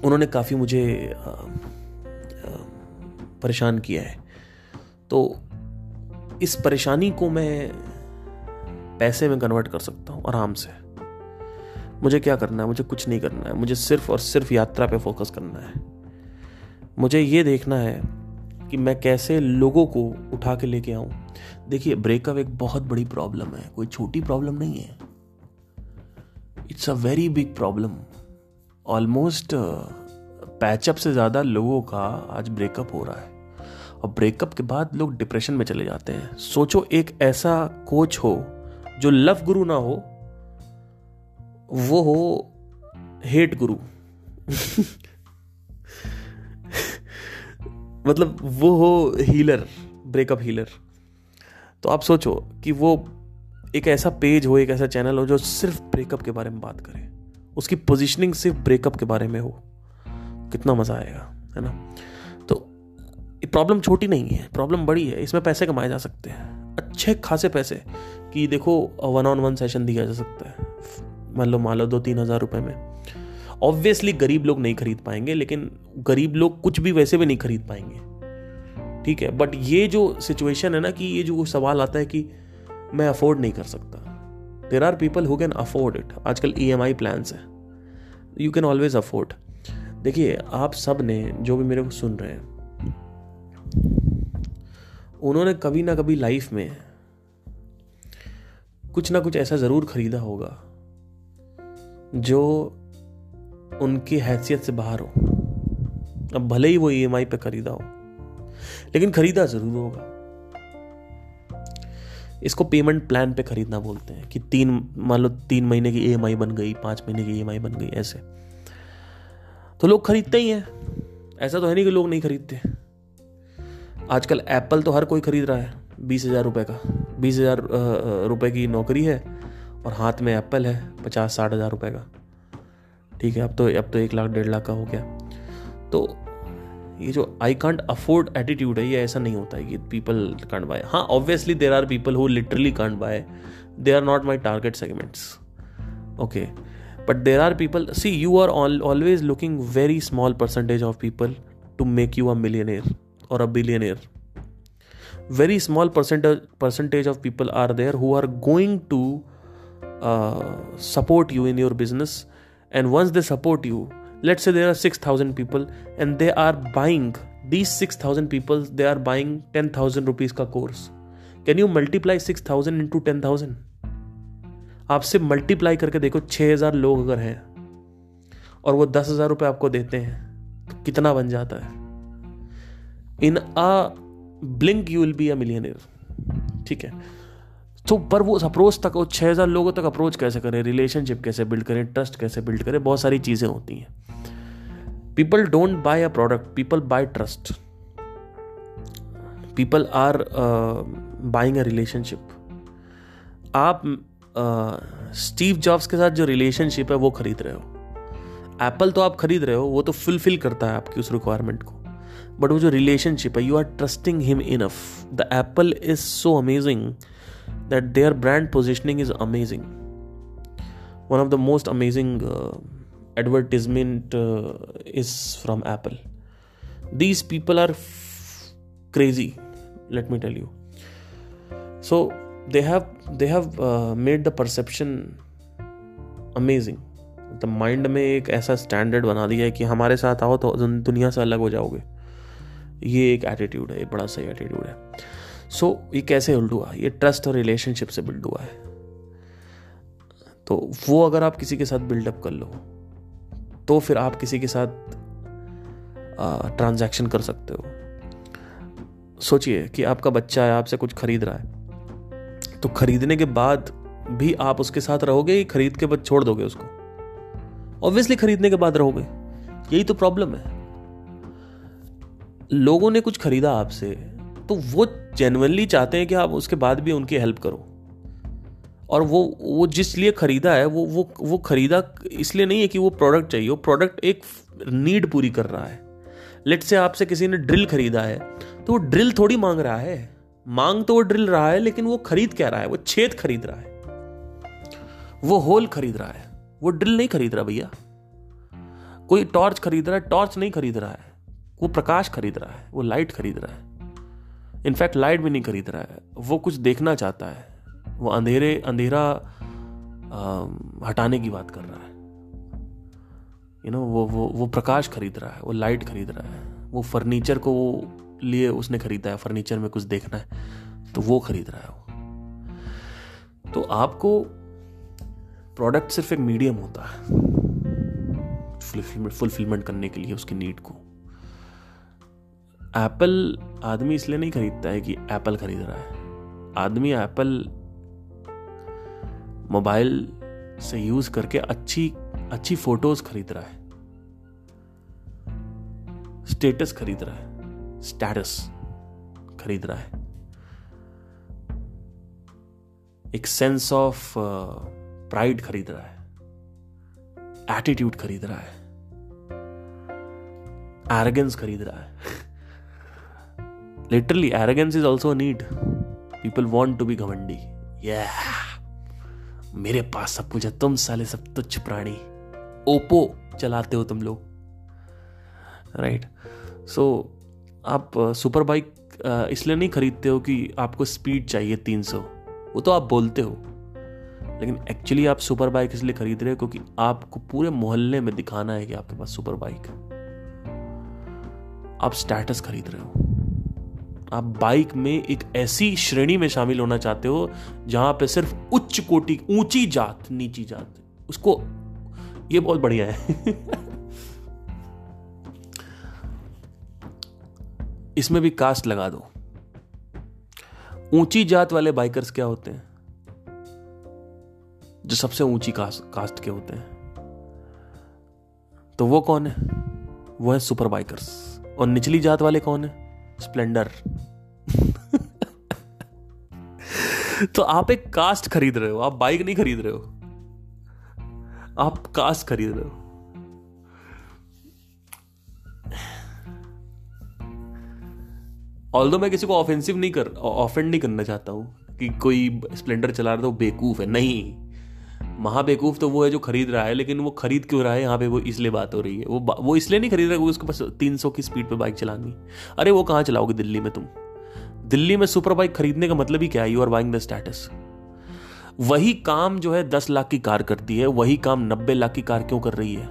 उन्होंने काफ़ी मुझे परेशान किया है। तो इस परेशानी को मैं पैसे में कन्वर्ट कर सकता हूँ, आराम से। मुझे क्या करना है? मुझे कुछ नहीं करना है। मुझे सिर्फ़ और सिर्फ़ यात्रा पे फोकस करना है। मुझे ये देखना है कि मैं कैसे लोगों को उठा के लेके आऊँ। देखिए ब्रेकअप एक बहुत बड़ी प्रॉब्लम है। कोई छोटी प्रॉब्लम नहीं है। It's a very big problem almost patch up से ज़्यादा लोगों का आज ब्रेकअप हो रहा है। और ब्रेकअप के बाद लोग डिप्रेशन में चले जाते हैं। सोचो, एक ऐसा कोच हो जो लव गुरु ना हो, वो हो हेट गुरु (laughs) मतलब वो हो हीलर ब्रेकअप हीलर तो आप सोचो कि वो एक ऐसा पेज हो, एक ऐसा चैनल हो जो सिर्फ़ ब्रेकअप के बारे में बात करे। उसकी पोजिशनिंग सिर्फ़ ब्रेकअप के बारे में हो। कितना मज़ा आएगा, है ना? तो प्रॉब्लम छोटी नहीं है प्रॉब्लम बड़ी है। इसमें पैसे कमाए जा सकते हैं। अच्छे, खासे पैसे कि देखो वन ऑन वन सेशन दिया जा सकता है। मान लो मान लो दो तीन हज़ार रुपये में। ऑब्वियसली गरीब लोग नहीं खरीद पाएँगे, लेकिन गरीब लोग कुछ भी वैसे भी नहीं खरीद पाएँगे। ठीक है? बट ये जो सिचुएशन है ना कि ये जो सवाल आता है कि मैं अफोर्ड नहीं कर सकता। There are people who can afford it आजकल ई एम आई प्लान्स है। यू कैन ऑलवेज अफोर्ड देखिए, आप सबने जो भी मेरे को सुन रहे हैं, उन्होंने कभी ना कभी लाइफ में कुछ ना कुछ ऐसा ज़रूर खरीदा होगा, जो उनकी हैसियत से बाहर हो। अब भले ही वो ई e पे खरीदा हो, लेकिन खरीदा ज़रूर होगा। इसको पेमेंट प्लान पे खरीदना बोलते हैं कि तीन, मान लो तीन महीने की ई बन गई, पाँच महीने की ई बन गई, ऐसे। तो लोग खरीदते ही हैं। ऐसा तो है नहीं कि लोग नहीं खरीदते। आजकल एप्पल तो हर कोई खरीद रहा है, बीस हज़ार रुपये का। बीस हज़ार रुपये की नौकरी है और हाथ में एप्पल है, पचास साठ हज़ार रुपये का। ठीक है अब तो अब तो एक लाख डेढ़ लाख का हो गया। तो ये जो आई कांट अफोर्ड एटीट्यूड है ये ऐसा नहीं होता है कि पीपल कांट बाय हाँ obviously there are people who literally can't buy they are not my target segments okay but there are people see you are always looking very small percentage of people to make you a millionaire or a billionaire very small percentage percentage of people are there who are going to uh, support you in and once they support you let's say there are 6000 people and they are buying these 6000 people they are buying 10000 rupees ka course can you multiply 6000 into 10000 आप सिर्फ़ multiply करके देखो 6000 लोग अगर हैं और वो दस हज़ार रुपये आपको देते हैं तो कितना बन जाता है in a blink you will be a millionaire ठीक है तो पर वो अप्रोच तक वो छः हज़ार लोगों तक अप्रोच कैसे करें? रिलेशनशिप कैसे बिल्ड करें? ट्रस्ट कैसे बिल्ड करें? बहुत सारी चीज़ें होती हैं। People don't buy a product people buy trust people are buying a relationship आप स्टीव uh, जॉब्स के साथ जो रिलेशनशिप है वो खरीद रहे हो। एप्पल तो आप खरीद रहे हो वो तो फुलफिल करता है आपकी उस रिक्वायरमेंट को। बट वो जो रिलेशनशिप है you are trusting him enough the Apple is so amazing that their brand positioning is amazing one of the most amazing advertisement uh, is from apple these people are f- crazy let me tell you so they have they have uh, made the perception amazing the mind में एक ऐसा standard बना दिया है कि हमारे साथ आओ तो दुनिया से अलग हो जाओगे ये एक एटीट्यूड है ये बड़ा सही एटीट्यूड है सो so, ये कैसे बिल्ड हुआ? ये ट्रस्ट और रिलेशनशिप से बिल्ड हुआ है। तो वो अगर आप किसी के साथ बिल्डअप कर लो तो फिर आप किसी के साथ ट्रांजैक्शन कर सकते हो। सोचिए कि आपका बच्चा है आपसे कुछ खरीद रहा है। तो खरीदने के बाद भी आप उसके साथ रहोगे या खरीद के बाद छोड़ दोगे उसको? ऑब्वियसली खरीदने के बाद रहोगे। यही तो प्रॉब्लम है। लोगों ने कुछ खरीदा आपसे तो वो जेनवनली चाहते हैं कि आप उसके बाद भी उनकी हेल्प करो। और वो वो जिस लिए खरीदा है, वो वो वो खरीदा इसलिए नहीं है कि वो प्रोडक्ट चाहिए, वो प्रोडक्ट एक नीड पूरी कर रहा है। लेट से आपसे किसी ने ड्रिल खरीदा है तो वो ड्रिल थोड़ी मांग रहा है। मांग तो वो ड्रिल रहा है, लेकिन वो खरीद क्या रहा है? वो छेद खरीद रहा है। वो होल खरीद रहा है। वो ड्रिल नहीं खरीद रहा भैया। कोई टॉर्च खरीद रहा है टॉर्च नहीं खरीद रहा है। वो प्रकाश खरीद रहा है, वो लाइट खरीद रहा है। इनफैक्ट लाइट भी नहीं खरीद रहा है। वो कुछ देखना चाहता है। वो अंधेरे, अंधेरा हटाने की बात कर रहा है। यू नो वो वो वो प्रकाश खरीद रहा है, वो लाइट खरीद रहा है। वो फर्नीचर को वो लिए उसने खरीदा है, फर्नीचर में कुछ देखना है तो वो खरीद रहा है वो। तो आपको प्रोडक्ट सिर्फ़ एक मीडियम होता है फुलफिलमेंट करने के लिए उसकी नीड को। एप्पल आदमी इसलिए नहीं खरीदता है कि एप्पल खरीद रहा है। आदमी एप्पल मोबाइल से यूज़ करके अच्छी अच्छी फ़ोटोज़ खरीद रहा है। स्टेटस खरीद रहा है। स्टेटस खरीद रहा है। एक सेंस ऑफ़ प्राइड खरीद रहा है। एटीट्यूड खरीद रहा है। एरोगेंस खरीद रहा है। (laughs) Literally arrogance is also need people want to be घमंडी मेरे पास सब कुछ है तुम साले सब तुच्छ प्राणी। ओप्पो चलाते हो तुम लोग। राइट सो आप सुपर uh, बाइक uh, इसलिए नहीं खरीदते हो कि आपको स्पीड चाहिए 300 वो तो आप बोलते हो। लेकिन एक्चुअली आप सुपर बाइक इसलिए खरीद रहे हो क्योंकि आपको पूरे मोहल्ले में दिखाना है कि आपके पास सुपर बाइक आप स्टेटस खरीद रहे हो। आप बाइक में एक ऐसी श्रेणी में शामिल होना चाहते हो, जहाँ पे सिर्फ़ उच्च कोटि, ऊँची जात, नीची जात, उसको, ये बहुत बढ़िया है। (laughs) इसमें भी कास्ट लगा दो। ऊँची जात वाले बाइकर्स क्या होते हैं? जो सबसे ऊँची कास्ट कास्ट के होते हैं। तो वो कौन है? वो है सुपर बाइकर्स। और निचली जात वाले कौन है? स्प्लेंडर। तो आप एक कास्ट खरीद रहे हो, आप बाइक नहीं खरीद रहे हो। आप कास्ट खरीद रहे हो। ऑल मैं किसी को ऑफेंसिव नहीं कर ऑफेंड नहीं करना चाहता हूँ कि कोई स्प्लेंडर चला रहा तो बेकूफ है, नहीं। महाबेकूफ तो वो है जो खरीद रहा है, लेकिन वो खरीद क्यों रहा है? यहाँ पे वो इसलिए बात हो रही है। वो वो इसलिए नहीं खरीद रहा है उसके पास तीन सौ की स्पीड पे बाइक चलानी। अरे वो कहाँ चलाओगे दिल्ली में तुम? दिल्ली में सुपर बाइक खरीदने का मतलब ही क्या है? You are buying the status वही काम जो है दस लाख की कार करती है, वही काम नब्बे लाख की कार क्यों कर रही है?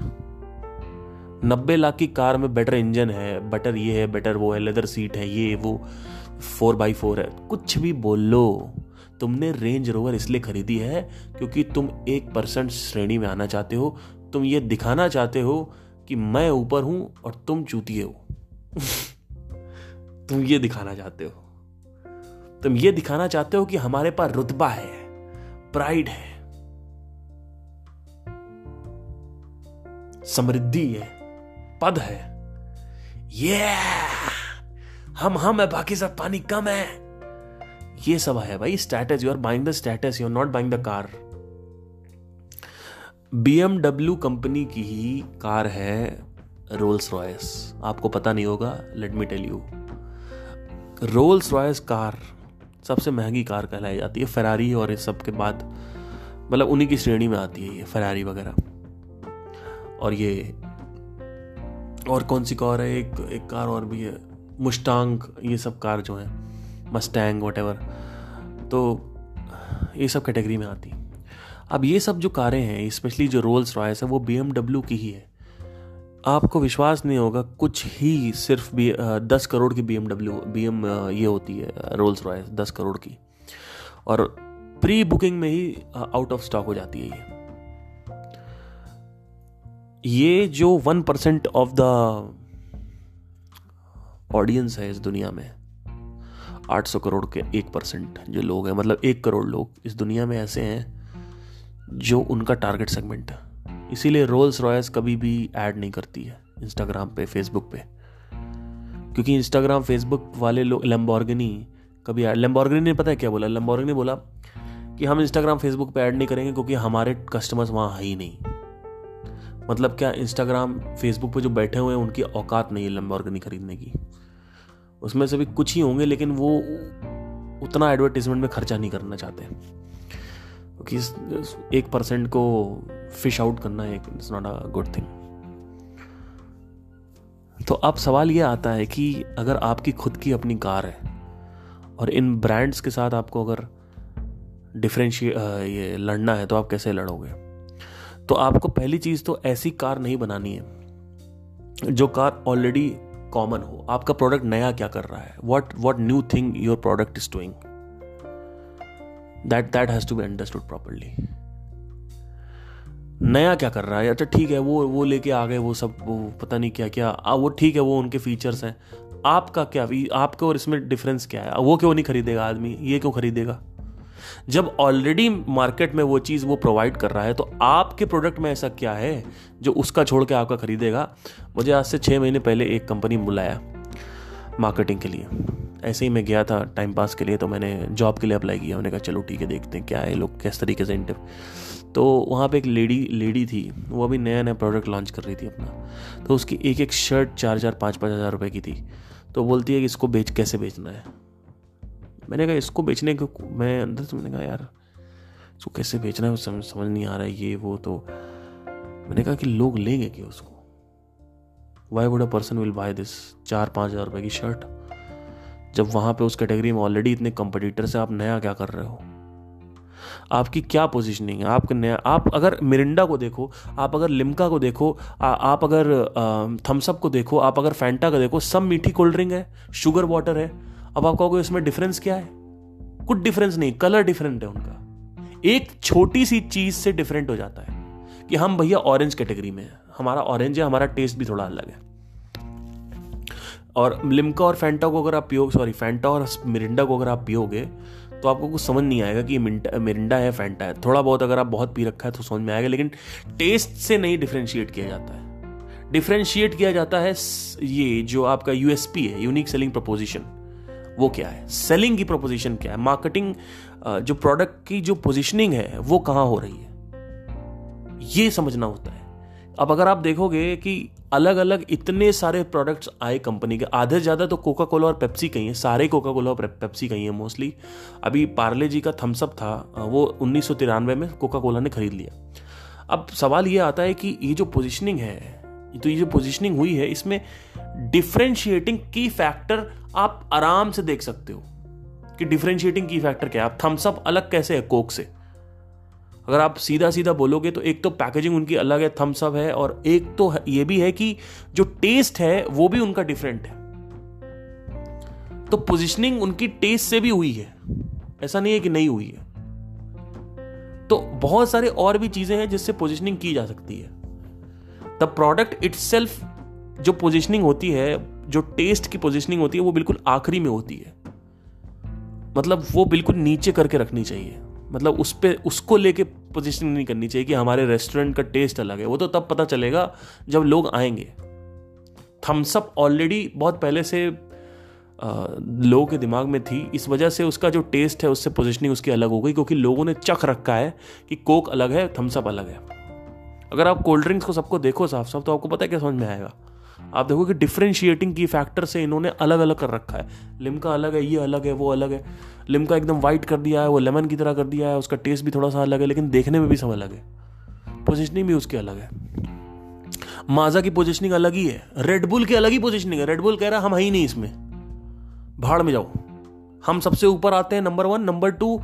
नब्बे लाख की कार में बेटर इंजन है बेटर ये है बेटर वो है लेदर सीट है, ये, वो फोर बाई फोर है। कुछ भी बोल। लो तुमने रेंज रोवर इसलिए खरीदी है क्योंकि तुम एक परसेंट श्रेणी में आना चाहते हो। तुम ये दिखाना चाहते हो कि मैं ऊपर हूँ और तुम चूतिए हो। (laughs) तुम ये दिखाना चाहते हो। तुम ये दिखाना चाहते हो कि हमारे पास रुतबा है प्राइड है, समृद्धि है, पद है। ये हम हम है, बाकी सब पानी कम है। ये सब है भाई status you are buying the status you are not buying the car BMW company की ही कार है रोल्स रॉयस आपको पता नहीं होगा let me tell you Rolls Royce car सबसे महँगी कार कहलाई जाती है फरारी और इस सब के बाद मतलब उन्हीं की श्रेणी में आती है ये फरारी वगैरह. और ये, और कौन सी कार है? एक एक कार और भी है मुस्टांग ये सब कार जो है. मस्टैंग वट तो ये सब कैटेगरी में आती। अब ये सब जो कारें हैं स्पेशली जो रोल्स रॉयस है, वो बी की ही है। आपको विश्वास नहीं होगा, कुछ ही सिर्फ़ बी दस करोड़ की बी एमडब्ल्यू बी एम ये होती है रोल्स रॉयस दस करोड़ की। और प्री बुकिंग में ही आउट ऑफ़ स्टॉक हो जाती है ये। ये जो one percent of the audience है इस दुनिया में 800 करोड़ के एक परसेंट जो लोग हैं मतलब एक करोड़ लोग इस दुनिया में ऐसे हैं जो उनका टारगेट सेगमेंट है। इसीलिए रोल्स रॉयस कभी भी ऐड नहीं करती है इंस्टाग्राम पे फेसबुक पे। क्योंकि इंस्टाग्राम फेसबुक वाले लोग लम्बॉर्गनी कभी लेम्बॉर्गनी ने पता है क्या बोला? लम्बॉर्गनी बोला कि हम इंस्टाग्राम फेसबुक पे ऐड नहीं करेंगे क्योंकि हमारे कस्टमर्स वहाँ है ही नहीं। मतलब क्या इंस्टाग्राम फेसबुक पे जो बैठे हुए हैं, उनकी औकात नहीं है लम्बॉर्गनी खरीदने की। उसमें से भी कुछ ही होंगे, लेकिन वो उतना एडवर्टीजमेंट में खर्चा नहीं करना चाहते। क्योंकि एक परसेंट को फ़िश आउट करना है it's not a good thing तो अब सवाल ये आता है कि अगर आपकी खुद की अपनी कार है, और इन ब्रांड्स के साथ आपको अगर डिफ्रेंशिए ये लड़ना है तो आप कैसे लड़ोगे? तो आपको पहली चीज़ तो ऐसी कार नहीं बनानी है, जो कार ऑलरेडी कॉमन हो। आपका प्रोडक्ट नया क्या कर रहा है? What what new thing your product is doing that that has to be understood properly नया क्या कर रहा है? अच्छा ठीक है वो वो लेके आ गए वो सब वो पता नहीं क्या क्या। आ, वो ठीक है वो उनके फीचर्स हैं। आपका क्या आपके और इसमें डिफरेंस क्या है? वो क्यों नहीं खरीदेगा आदमी? ये क्यों खरीदेगा? जब ऑलरेडी मार्केट में वो चीज़ वो प्रोवाइड कर रहा है तो आपके प्रोडक्ट में ऐसा क्या है जो उसका छोड़ के आपका खरीदेगा? मुझे आज से छः महीने पहले एक कंपनी बुलाया मार्केटिंग के लिए। ऐसे ही मैं गया था टाइम पास के लिए तो मैंने जॉब के लिए अप्लाई किया। मैंने कहा, चलो ठीक है, देखते हैं क्या है, लोग किस तरीके से इंटर तो वहाँ पे एक लेडी लेडी थी, वो अभी नया नया प्रोडक्ट लॉन्च कर रही थी अपना। तो उसकी एक एक शर्ट चार चार पाँच पाँच हज़ार रुपये की थी। तो बोलती है कि इसको बेच, कैसे बेचना है? मैंने कहा इसको बेचने को मैं अंदर से मैंने कहा यार इसको कैसे बेचना है? समझ समझ नहीं आ रहा है ये वो तो। मैंने कहा कि लोग लेंगे क्या उसको? Why would a person will buy this चार पाँच हज़ार रुपये की शर्ट जब वहाँ पे उस कैटेगरी में ऑलरेडी इतने कंपटीटर से आप नया क्या कर रहे हो? आपकी क्या पोजीशनिंग है? आपके नया आप अगर मिरिंडा को देखो आप अगर लिमका को देखो आ, आप अगर थम्सअप को देखो आप अगर फैंटा को देखो सब मीठी कोल्ड ड्रिंक है शुगर वाटर है। अब आप कहोगे, इसमें डिफरेंस क्या है? कुछ डिफरेंस नहीं कलर डिफरेंट है उनका। एक छोटी सी चीज़ से डिफरेंट हो जाता है कि हम भैया ऑरेंज कैटेगरी में है। हमारा ऑरेंज है, हमारा टेस्ट भी थोड़ा अलग है। और लिमका और फैंटा को अगर आप पियो सॉरी फैंटा और मिरिंडा को अगर आप पियोगे तो आपको कुछ समझ नहीं आएगा कि मिरिंडा है फैंटा है। थोड़ा बहुत अगर आप बहुत पी रखा है तो समझ में आएगा, लेकिन टेस्ट से नहीं डिफ्रेंशिएट किया जाता है। डिफ्रेंशिएट किया जाता है ये जो आपका यूएसपी है यूनिक सेलिंग प्रपोजिशन वो क्या है? सेलिंग की प्रोपोजिशन क्या है? मार्केटिंग जो प्रोडक्ट की जो पोजिशनिंग है, वो कहाँ हो रही है? ये समझना होता है। अब अगर आप देखोगे कि अलग अलग इतने सारे प्रोडक्ट्स आए कंपनी के, आधे ज़्यादा तो कोका कोला और पेप्सी कहीं है, सारे कोका कोला और पेप्सी कही है मोस्टली अभी पार्ले जी का थम्सअप था वो उन्नीस सौ तिरानवे में कोका कोला ने खरीद लिया। अब सवाल ये आता है कि ये जो पोजिशनिंग है तो ये जो पोजिशनिंग हुई है, इसमें डिफ्रेंशिएटिंग की फैक्टर आप आराम से देख सकते हो कि डिफ्रेंशिएटिंग की फैक्टर क्या है? थम्सअप अलग कैसे है कोक से? अगर आप सीधा सीधा बोलोगे तो एक तो पैकेजिंग उनकी अलग है थम्सअप है और एक तो ये भी है कि जो टेस्ट है, वो भी उनका डिफरेंट है। तो पोजिशनिंग उनकी टेस्ट से भी हुई है। ऐसा नहीं है कि नहीं हुई है। तो बहुत सारे और भी चीज़ें हैं जिससे पोजिशनिंग की जा सकती है। द प्रोडक्ट इट जो पोजिशनिंग होती है, जो टेस्ट की पोजिशनिंग होती है, वो बिल्कुल आखिरी में होती है। मतलब वो बिल्कुल नीचे करके रखनी चाहिए। मतलब उस पर उसको लेके पोजिशन नहीं करनी चाहिए कि हमारे रेस्टोरेंट का टेस्ट अलग है। वो तो तब पता चलेगा जब लोग आएँगे। थम्सअप ऑलरेडी बहुत पहले से लोगों के दिमाग में थी। इस वजह से उसका जो टेस्ट है, उससे पोजिशनिंग उसकी अलग हो गई, क्योंकि लोगों ने चख रखा है कि कोक अलग है थम्सअप अलग है। अगर आप कोल्ड ड्रिंक्स को सबको देखो साफ़ साफ़ तो आपको पता है क्या समझ में आएगा। आप देखो कि डिफ्रेंशिएटिंग की फैक्टर से इन्होंने अलग अलग कर रखा है। लिमका अलग है, ये अलग है, वो अलग है। लिमका एकदम वाइट कर दिया है, वो लेमन की तरह कर दिया है, उसका टेस्ट भी थोड़ा सा अलग है, लेकिन देखने में भी सब अलग है। पोजिशनिंग भी उसकी अलग है। माजा की पोजिशनिंग अलग ही है। रेडबुल की अलग ही पोजिशनिंग है। रेडबुल कह रहा हम ही नहीं इसमें। भाड़ में जाओ। हम सबसे ऊपर आते हैं नंबर वन नंबर टू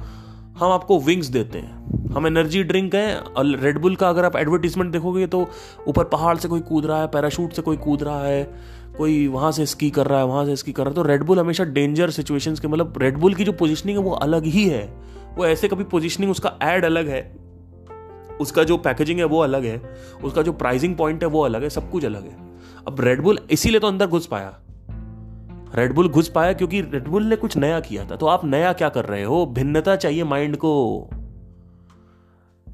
हम आपको विंग्स देते हैं। हम एनर्जी ड्रिंक हैं, और रेडबुल का अगर आप एडवर्टीजमेंट देखोगे तो ऊपर पहाड़ से कोई कूद रहा है पैराशूट से कोई कूद रहा है, कोई वहाँ से स्की कर रहा है, वहाँ से स्की कर रहा है तो रेडबुल हमेशा डेंजर सिचुएशन के मतलब रेडबुल की जो पोजिशनिंग है वो अलग ही है। वो ऐसे कभी पोजिशनिंग उसका एड अलग है, उसका जो पैकेजिंग है वो अलग है, उसका जो प्राइसिंग पॉइंट है वो अलग है, सब कुछ अलग है। अब रेडबुल इसीलिए तो अंदर घुस पाया। रेडबुल घुस पाया क्योंकि रेडबुल ने कुछ नया किया था तो आप नया क्या कर रहे हो? भिन्नता चाहिए माइंड को।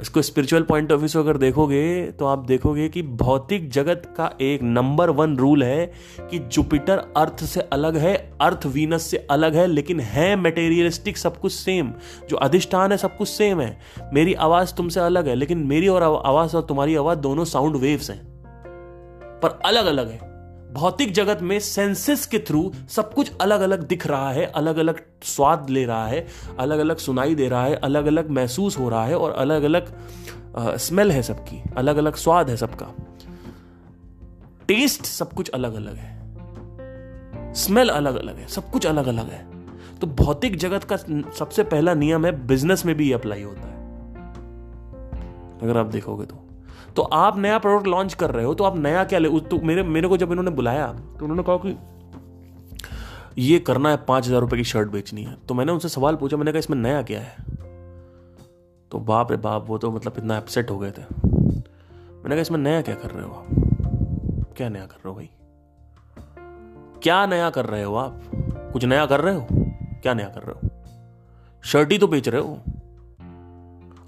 इसको स्पिरिचुअल पॉइंट ऑफ़ व्यू से अगर देखोगे तो आप देखोगे कि भौतिक जगत का एक नंबर वन रूल है कि जुपिटर अर्थ से अलग है अर्थ वीनस से अलग है, लेकिन है मेटेरियलिस्टिक सब कुछ सेम जो अधिष्ठान है सब कुछ सेम है. मेरी आवाज़ तुमसे अलग है, लेकिन मेरी और आवाज़ और तुम्हारी आवाज़ दोनों साउंड वेव्स हैं. पर अलग अलग है. भौतिक जगत में सेंसेस के थ्रू सब कुछ अलग अलग दिख रहा है अलग अलग स्वाद ले रहा है अलग अलग सुनाई दे रहा है अलग अलग महसूस हो रहा है और अलग अलग स्मेल है सबकी अलग अलग स्वाद है सबका। टेस्ट सब कुछ अलग अलग है। स्मेल अलग अलग है, सब कुछ अलग अलग है। तो भौतिक जगत का सबसे पहला नियम है, बिज़नेस में भी अप्लाई होता है। अगर आप देखोगे तो। तो आप नया प्रोडक्ट लॉन्च कर रहे हो तो आप नया क्या ले? तो मेरे मेरे को जब इन्होंने बुलाया तो उन्होंने कहा कि, ये करना है, पाँच हज़ार रुपए की शर्ट बेचनी है। तो मैंने उनसे सवाल पूछा, मैंने कहा, इसमें नया क्या है? तो बाप रे बाप, वो तो मतलब इतना अपसेट हो गए थे। मैंने कहा, इसमें नया क्या कर रहे हो आप? क्या नया कर रहे हो भाई? क्या नया कर रहे हो आप? कुछ नया कर रहे हो? क्या नया कर रहे हो? शर्ट ही तो बेच रहे हो।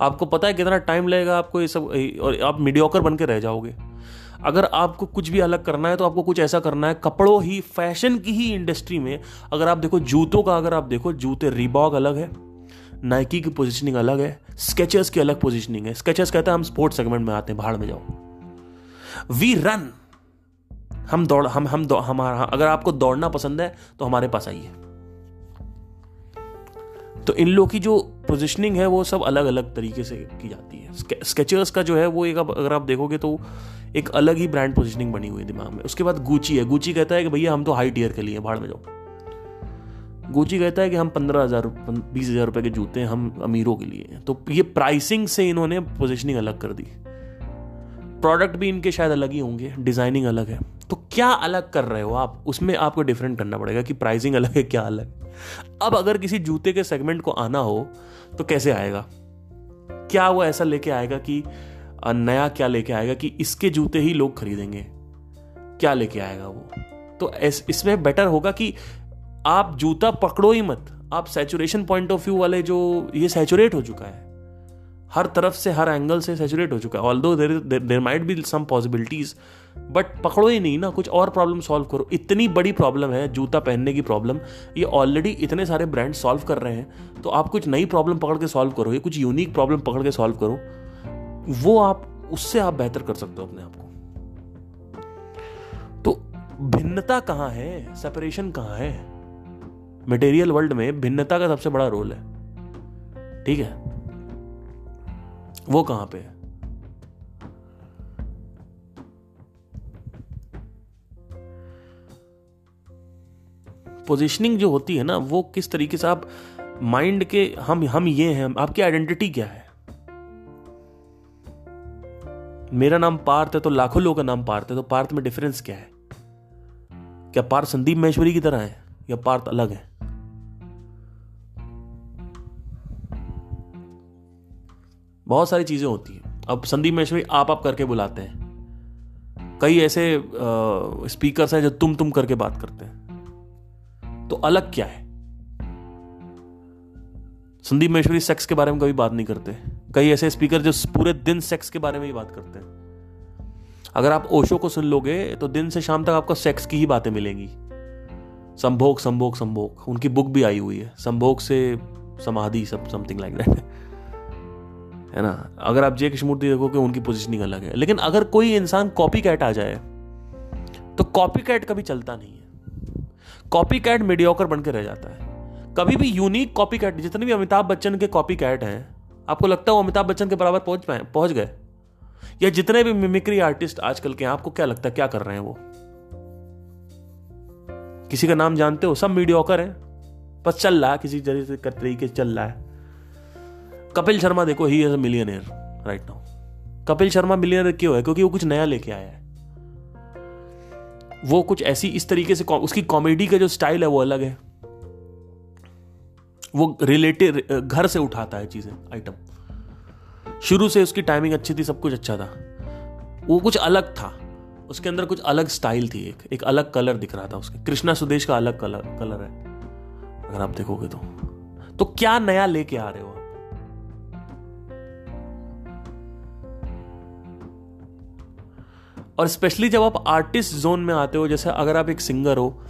आपको पता है कितना टाइम लगेगा आपको ये सब और आप मीडियोकर बन के रह जाओगे। अगर आपको कुछ भी अलग करना है तो आपको कुछ ऐसा करना है, कपड़ों ही फ़ैशन की ही इंडस्ट्री में, अगर आप देखो जूतों का, अगर आप देखो, जूते रिबॉक अलग है नाइकी की पोजिशनिंग अलग है स्केचर्स की अलग पोजिशनिंग है। स्केचर्स कहते हैं, हम स्पोर्ट्स सेगमेंट में आते हैं, भाड़ में जाओ। वी रन हम दौड़, हम हम हमारा, अगर आपको दौड़ना पसंद है तो हमारे पास आइए। तो इन लोग की जो पोजिशनिंग है, वो सब अलग अलग तरीके से की जाती है। स्केचर्स का जो है, वो एक अगर आप देखोगे तो एक अलग ही ब्रांड पोजिशनिंग बनी हुई है दिमाग में। उसके बाद गुची है। गुची कहता है कि भैया, हम तो हाई टीयर के लिए भाड़ में जाओ। गुची कहता है कि हम पंद्रह हज़ार बीस हज़ार रुपए के जूते हैं, हम अमीरों के लिए हैं। तो ये प्राइसिंग से इन्होंने पोजिशनिंग अलग कर दी। प्रोडक्ट भी इनके शायद अलग ही होंगे। डिज़ाइनिंग अलग है। तो क्या अलग कर रहे हो आप? उसमें आपको डिफरेंट करना पड़ेगा कि प्राइसिंग अलग है, क्या अलग? अब अगर किसी जूते के सेगमेंट को आना हो तो कैसे आएगा? क्या वो ऐसा लेके आएगा कि नया क्या लेके आएगा कि इसके जूते ही लोग खरीदेंगे? क्या लेके आएगा वो? तो इसमें बेटर होगा कि आप जूता पकड़ो ही मत। आप सैचुरेशन पॉइंट ऑफ़ व्यू वाले जो, ये सैचुरेट हो चुका है। हर तरफ़ से, हर एंगल से सैचुरेट हो चुका है। Although there there might be some possibilities but पकड़ो ही नहीं ना, कुछ और प्रॉब्लम सॉल्व करो। इतनी बड़ी प्रॉब्लम है, जूता पहनने की प्रॉब्लम ये ऑलरेडी इतने सारे ब्रांड सॉल्व कर रहे हैं तो आप कुछ नई प्रॉब्लम पकड़ के सॉल्व करो, ये कुछ यूनिक प्रॉब्लम पकड़ के सॉल्व करो। वो आप उससे आप बेहतर कर सकते हो अपने आप को। तो भिन्नता कहाँ है? सेपरेशन कहाँ है? मटेरियल वर्ल्ड में भिन्नता का सबसे बड़ा रोल है। ठीक है? वो कहाँ पे है? पोजिशनिंग जो होती है ना, वो किस तरीके से आप माइंड के, हम हम ये हैं आपकी आइडेंटिटी क्या है? मेरा नाम पार्थ है तो लाखों लोगों का नाम पार्थ है तो पार्थ में डिफरेंस क्या है? क्या पार्थ संदीप महेश्वरी की तरह है, या पार्थ अलग है? बहुत सारी चीज़ें होती हैं। अब संदीप महेश्वरी आप आप करके बुलाते हैं। कई ऐसे स्पीकर्स हैं जो तुम तुम करके बात करते हैं। तो अलग क्या है? संदीप महेश्वरी सेक्स के बारे में कभी बात नहीं करते। कई ऐसे स्पीकर जो पूरे दिन सेक्स के बारे में ही बात करते हैं। अगर आप ओशो को सुन लोगे तो दिन से शाम तक आपको सेक्स की ही बातें मिलेंगी। संभोग संभोग संभोग। उनकी बुक भी आई हुई है। संभोग से समाधि, सब समथिंग लाइक दैट है ना? अगर आप जे कृष्णमूर्ति देखोगे, उनकी पोजिशनिंग अलग है। लेकिन अगर कोई इंसान कॉपी कैट आ जाए तो कॉपी कैट कभी चलता नहीं है। कॉपी कैट मीडियोकर बन के रह जाता है। कभी भी यूनिक कॉपी कैट जितने भी अमिताभ बच्चन के कॉपी कैट हैं, आपको लगता है वो अमिताभ बच्चन के बराबर पहुँच पाए, पहुँच गए? या जितने भी मिमिक्री आर्टिस्ट आजकल के हैं, आपको क्या लगता है, क्या कर रहे हैं वो? किसी का नाम जानते हो? सब मीडियोकर है। बस चल रहा है, किसी तरीके से चल रहा है। कपिल शर्मा देखो he is a millionaire right now Kapil Sharma millionaire क्यों है? क्योंकि वो कुछ नया लेके आया है। वो कुछ ऐसी इस तरीके से उसकी कॉमेडी का जो स्टाइल है वो अलग है। वो रिलेटेड घर से उठाता है चीज़ें आइटम शुरू से उसकी टाइमिंग अच्छी थी, सब कुछ अच्छा था। वो कुछ अलग था। उसके अंदर कुछ अलग स्टाइल थी एक एक अलग कलर दिख रहा था उसके। कृष्णा सुदेश का अलग कलर कलर है। अगर आप देखोगे तो। तो क्या नया लेके आ रहे हो? और स्पेशली जब आप आर्टिस्ट जोन में आते हो, जैसे अगर आप एक सिंगर हो,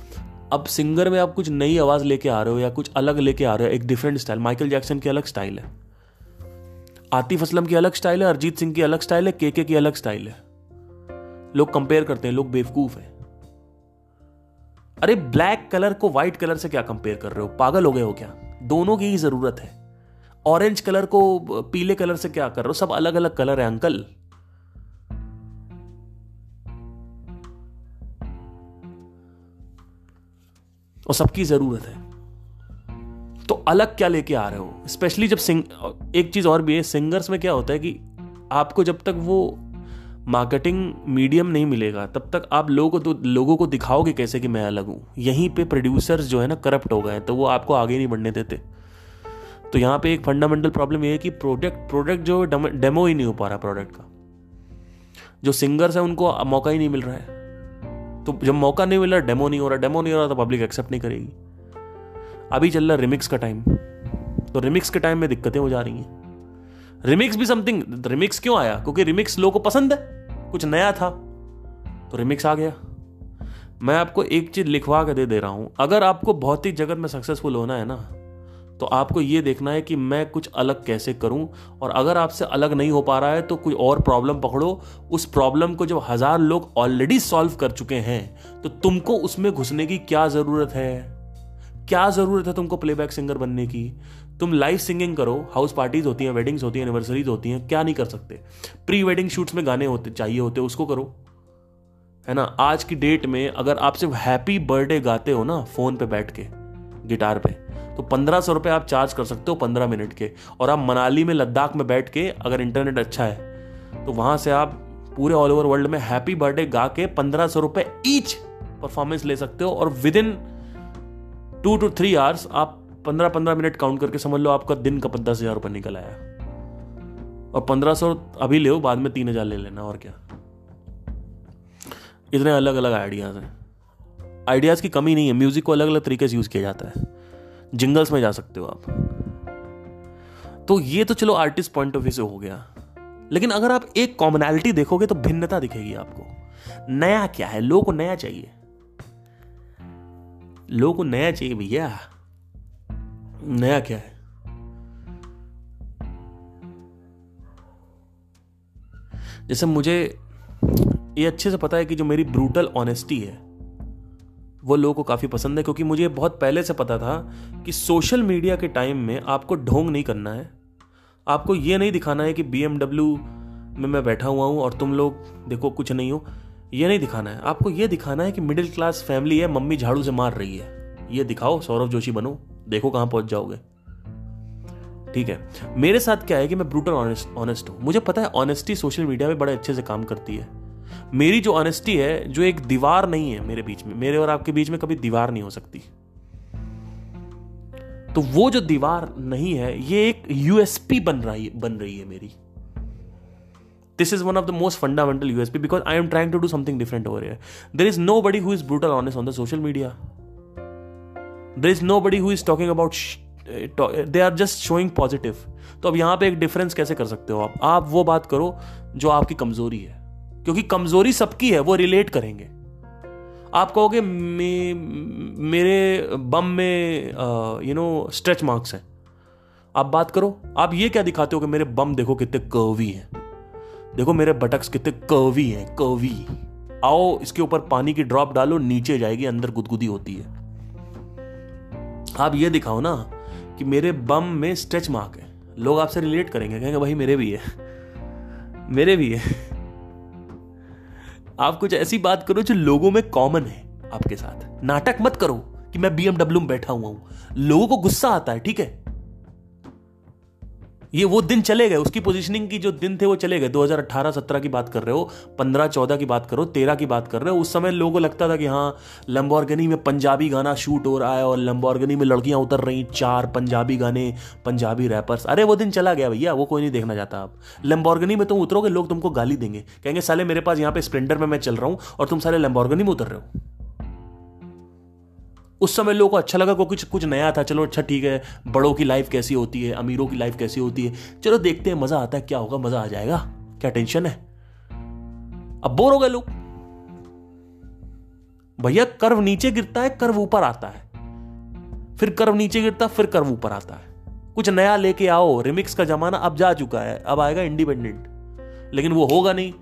अब सिंगर में आप कुछ नई आवाज़ लेके आ रहे हो या कुछ अलग लेके आ रहे हो, एक डिफरेंट स्टाइल माइकल जैक्सन की अलग स्टाइल है। आतिफ असलम की अलग स्टाइल है, अरिजीत सिंह की अलग स्टाइल है के के की अलग स्टाइल है। लोग कंपेयर करते हैं, लोग बेवकूफ़ हैं। अरे ब्लैक कलर को व्हाइट कलर से क्या कंपेयर कर रहे हो? पागल हो गए हो क्या? दोनों की ही ज़रूरत है। ऑरेंज कलर को पीले कलर से क्या कर रहे हो? सब अलग अलग कलर है अंकल और सबकी ज़रूरत है। तो अलग क्या लेके आ रहे हो? स्पेशली जब सिंग एक चीज़ और भी है सिंगर्स में क्या होता है कि आपको जब तक वो मार्केटिंग मीडियम नहीं मिलेगा, तब तक आप लोगों को तो लोगों को दिखाओगे कैसे कि मैं अलग हूँ। यहीं पे प्रोड्यूसर्स जो है ना करप्ट हो गए तो वो आपको आगे नहीं बढ़ने देते। तो यहाँ पे एक फंडामेंटल प्रॉब्लम ये है कि प्रोडक्ट प्रोडक्ट जो डेमो ही नहीं हो पा रहा प्रोडक्ट का। जो सिंगर्स हैं, उनको मौका ही नहीं मिल रहा है। तो जब मौका नहीं मिल डेमो नहीं हो रहा डेमो नहीं हो रहा तो पब्लिक एक्सेप्ट नहीं करेगी। अभी चल रहा रिमिक्स का टाइम तो रिमिक्स के टाइम में दिक्कतें हो जा रही हैं। रिमिक्स भी समथिंग रिमिक्स क्यों आया? क्योंकि रिमिक्स लोगों को पसंद है। कुछ नया था। तो रिमिक्स आ गया। मैं आपको एक चीज़ लिखवा के दे दे रहा हूँ। अगर आपको भौतिक जगत में सक्सेसफुल होना है ना तो आपको ये देखना है कि मैं कुछ अलग कैसे करूँ, और अगर आपसे अलग नहीं हो पा रहा है तो कोई और प्रॉब्लम पकड़ो। उस प्रॉब्लम को जब हज़ार लोग ऑलरेडी सॉल्व कर चुके हैं तो तुमको उसमें घुसने की क्या ज़रूरत है? क्या ज़रूरत है तुमको प्लेबैक सिंगर बनने की? तुम लाइव सिंगिंग करो हाउस पार्टीज़ होती हैं वेडिंग्स होती हैं एनिवर्सरीज होती हैं, क्या नहीं कर सकते? प्री वेडिंग शूट्स में गाने होते, चाहिए होते, उसको करो। है ना? आज की डेट में अगर आप सिर्फ़ हैप्पी बर्थडे गाते हो ना फ़ोन पे बैठ के गिटार पे तो पंद्रह सौ रुपये आप चार्ज कर सकते हो पंद्रह मिनट के। और आप मनाली में लद्दाख में बैठ के अगर इंटरनेट अच्छा है तो वहाँ से आप पूरे ऑल ओवर वर्ल्ड में हैप्पी बर्थडे गा के पंद्रह सौ रुपये ईच परफॉर्मेंस ले सकते हो। और within two two three hours आप पंद्रह पंद्रह मिनट काउंट करके समझ लो आपका दिन का दस हज़ार रुपये निकल आया। और पंद्रह सौ अभी ले बाद में तीन हज़ार ले लेना, और क्या? इतने अलग अलग आइडियाज़ हैं। आइडियाज़ की कमी नहीं है म्यूज़िक को अलग अलग तरीके से यूज़ किया जाता है। जिंगल्स में जा सकते हो आप। तो ये तो चलो आर्टिस्ट पॉइंट ऑफ़ व्यू से हो गया। लेकिन अगर आप एक कॉमनैलिटी देखोगे तो भिन्नता दिखेगी आपको। नया क्या है? लोगों को नया चाहिए। लोगों को नया चाहिए भैया। नया क्या है? जैसे मुझे ये अच्छे से पता है कि जो मेरी ब्रूटल ऑनेस्टी है वो लोगों को काफ़ी पसंद है, क्योंकि मुझे बहुत पहले से पता था कि सोशल मीडिया के टाइम में आपको ढोंग नहीं करना है। आपको ये नहीं दिखाना है कि बी में मैं बैठा हुआ हूँ और तुम लोग देखो कुछ नहीं हो। ये नहीं दिखाना है। आपको ये दिखाना है कि मिडिल क्लास फैमिली है, मम्मी झाड़ू से मार रही है। ये दिखाओ, सौरभ जोशी बनो, देखो कहाँ पहुँच जाओगे। ठीक है। मेरे साथ क्या है कि मैं ब्रूटल ऑनेस्ट ऑनेस्ट हूँ। मुझे पता है ऑनेस्टी सोशल मीडिया में बड़े अच्छे से काम करती है। मेरी जो ऑनेस्टी है जो एक दीवार नहीं है मेरे बीच में मेरे और आपके बीच में कभी दीवार नहीं हो सकती। तो वो जो दीवार नहीं है ये एक यूएसपी बन रही है, बन रही है मेरी। This is one of the most fundamental USP because I am trying to do something different over there is nobody who is brutal honest on the social media there is nobody who is talking about they are just showing positive तो अब यहाँ पर एक difference कैसे कर सकते हो आप? आप वो बात करो जो आपकी कमज़ोरी है। क्योंकि कमज़ोरी सबकी है वो रिलेट करेंगे। आप कहोगे मे, मेरे बम में यू नो स्ट्रेच मार्क्स हैं। आप बात करो आप ये क्या दिखाते हो कि मेरे बम देखो कितने कर्वी हैं? देखो मेरे बटक्स कितने कर्वी हैं कर्वी आओ इसके ऊपर पानी की ड्रॉप डालो नीचे जाएगी अंदर गुदगुदी होती है। आप ये दिखाओ ना कि मेरे बम में स्ट्रेच मार्क है। लोग आपसे रिलेट करेंगे कहेंगे भाई मेरे भी है। (laughs) मेरे भी है। आप कुछ ऐसी बात करो जो लोगों में कॉमन है आपके साथ। नाटक मत करो कि मैं बीएमडब्ल्यू में बैठा हुआ हूँ। लोगों को गुस्सा आता है, ठीक है? ये वो दिन चले गए, उसकी पोजीशनिंग की जो दिन थे वो चले गए। 2018-17 की बात कर रहे हो 15-14 की बात करो 13 की बात कर रहे हो, उस समय लोगों को लगता था कि हाँ लंबोर्गनी में पंजाबी गाना शूट हो रहा है और लंबोर्गनी में लड़कियाँ उतर रही, चार पंजाबी गाने, पंजाबी रैपर्स अरे, वो दिन चला गया भैया, वो कोई नहीं देखना चाहता आप लंबोर्गनी में तुम उतरोगे, लोग तुमको गाली देंगे। कहेंगे, साले मेरे पास यहाँ पे स्प्लेंडर में मैं चल रहा हूँ और तुम सारे लंबोर्गनी में उतर रहे हो। उस समय लोगों को अच्छा लगा, क्योंकि कुछ कुछ नया था। चलो अच्छा ठीक है। बड़ों की लाइफ कैसी होती है? अमीरों की लाइफ कैसी होती है? चलो, देखते हैं, मज़ा आता है, क्या होगा, मज़ा आ जाएगा। क्या टेंशन है? अब बोर हो गए लोग। भैया कर्व नीचे गिरता है कर्व ऊपर आता है। फिर कर्व नीचे गिरता, फिर कर्व ऊपर आता है। कुछ नया लेके आओ। रिमिक्स का जमाना अब जा चुका है। अब आएगा इंडिपेंडेंट लेकिन वो होगा नहीं।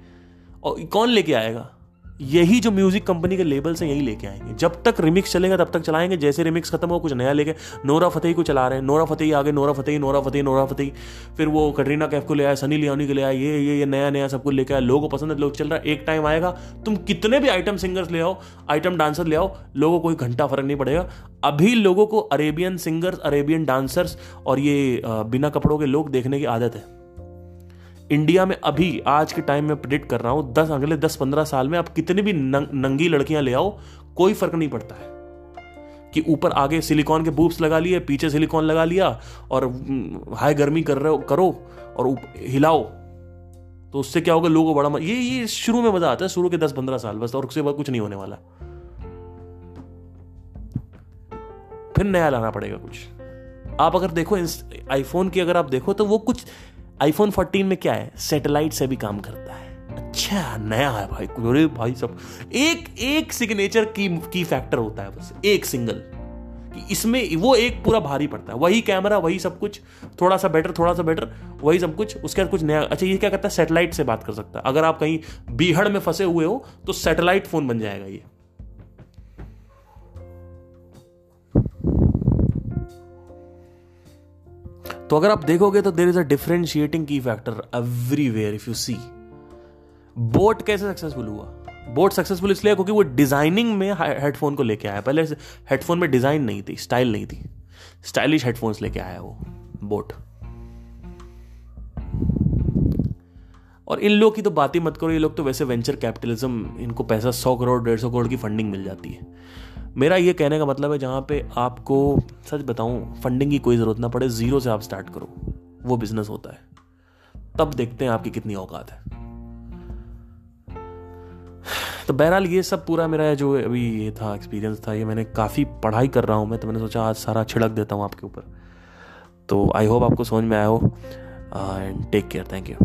और कौन लेके आएगा? यही जो म्यूज़िक कंपनी के लेबल से यही लेके आएँगे। जब तक रिमिक्स चलेगा, तब तक चलाएँगे। जैसे रिमिक्स खत्म हो, कुछ नया लेके नोरा फतेही को चला रहे हैं। नोरा फतेही आगे, Nora Fatehi Nora Fatehi Nora Fatehi. फिर वो कटरीना कैफ को ले आया सनी लियोनी को ले आया ये ये ये नया नया सबको लेके आया लोगों को पसंद है, लोग चल रहा है। एक टाइम आएगा, तुम कितने भी आइटम सिंगर्स ले आओ आइटम डांसर ले आओ, लोगों को कोई घंटा फ़र्क नहीं पड़ेगा। अभी लोगों को अरेबियन सिंगर्स अरेबियन डांसर्स और ये बिना कपड़ों के लोग देखने की आदत है। इंडिया में अभी आज के टाइम में प्रिडिक्ट कर रहा हूँ, दस अगले दस पंद्रह साल में आप कितनी भी नंगी लड़कियाँ ले आओ, कोई फ़र्क नहीं पड़ता है। कि ऊपर आगे सिलिकॉन के बूब्स लगा लिए, पीछे सिलिकॉन लगा लिया, और हाई गर्मी कर रहे हो, करो, और हिलाओ। तो उससे क्या होगा, लोगों को बड़ा ये ये शुरू में मज़ा आता है, शुरू के दस पंद्रह साल, बस, और उसके बाद कुछ नहीं होने वाला। फिर नया लाना पड़ेगा कुछ। आप अगर देखो आईफोन की अगर आप देखो तो वो कुछ आईफोन 14 में क्या है? सैटेलाइट से भी काम करता है। अच्छा नया है भाई। अरे भाई सब। एक एक सिग्नेचर की की फैक्टर होता है बस। एक सिंगल कि इसमें वो एक पूरा भारी पड़ता है। वही कैमरा वही सब कुछ। थोड़ा सा बेटर थोड़ा सा बेटर वही सब कुछ। उसके बाद कुछ नया। अच्छा ये क्या करता है? सेटेलाइट से बात कर सकता है। अगर आप कहीं बीहड़ में फंसे हुए हो तो सेटेलाइट फ़ोन बन जाएगा ये। तो अगर आप देखोगे तो देर इज़ अ डिफ्रेंशिएटिंग की factor everywhere if you see boAt कैसे सक्सेसफुल हुआ? बोट सक्सेसफुल इसलिए क्योंकि वो डिज़ाइनिंग में हेडफोन को लेके आया। पहले हेडफोन में डिज़ाइन नहीं थी स्टाइल नहीं थी। स्टाइलिश हेडफोन्स लेके आया वो बोट और इन लोग की तो बात ही मत करो, ये लोग तो वैसे वेंचर कैपिटलिज्म इनको पैसा सौ करोड़, डेढ़ सौ करोड़ की फंडिंग मिल जाती है। मेरा ये कहने का मतलब है जहाँ पे आपको, सच बताऊँ फंडिंग की कोई ज़रूरत ना पड़े ज़ीरो से आप स्टार्ट करो। वो बिज़नेस होता है। तब देखते हैं आपकी कितनी औकात है। तो बहरहाल ये सब पूरा मेरा जो अभी ये था एक्सपीरियंस था, ये मैंने काफ़ी पढ़ाई कर रहा हूँ मैं तो मैंने सोचा आज सारा छिड़क देता हूँ आपके ऊपर। तो आई होप आपको समझ में आया हो and take care thank you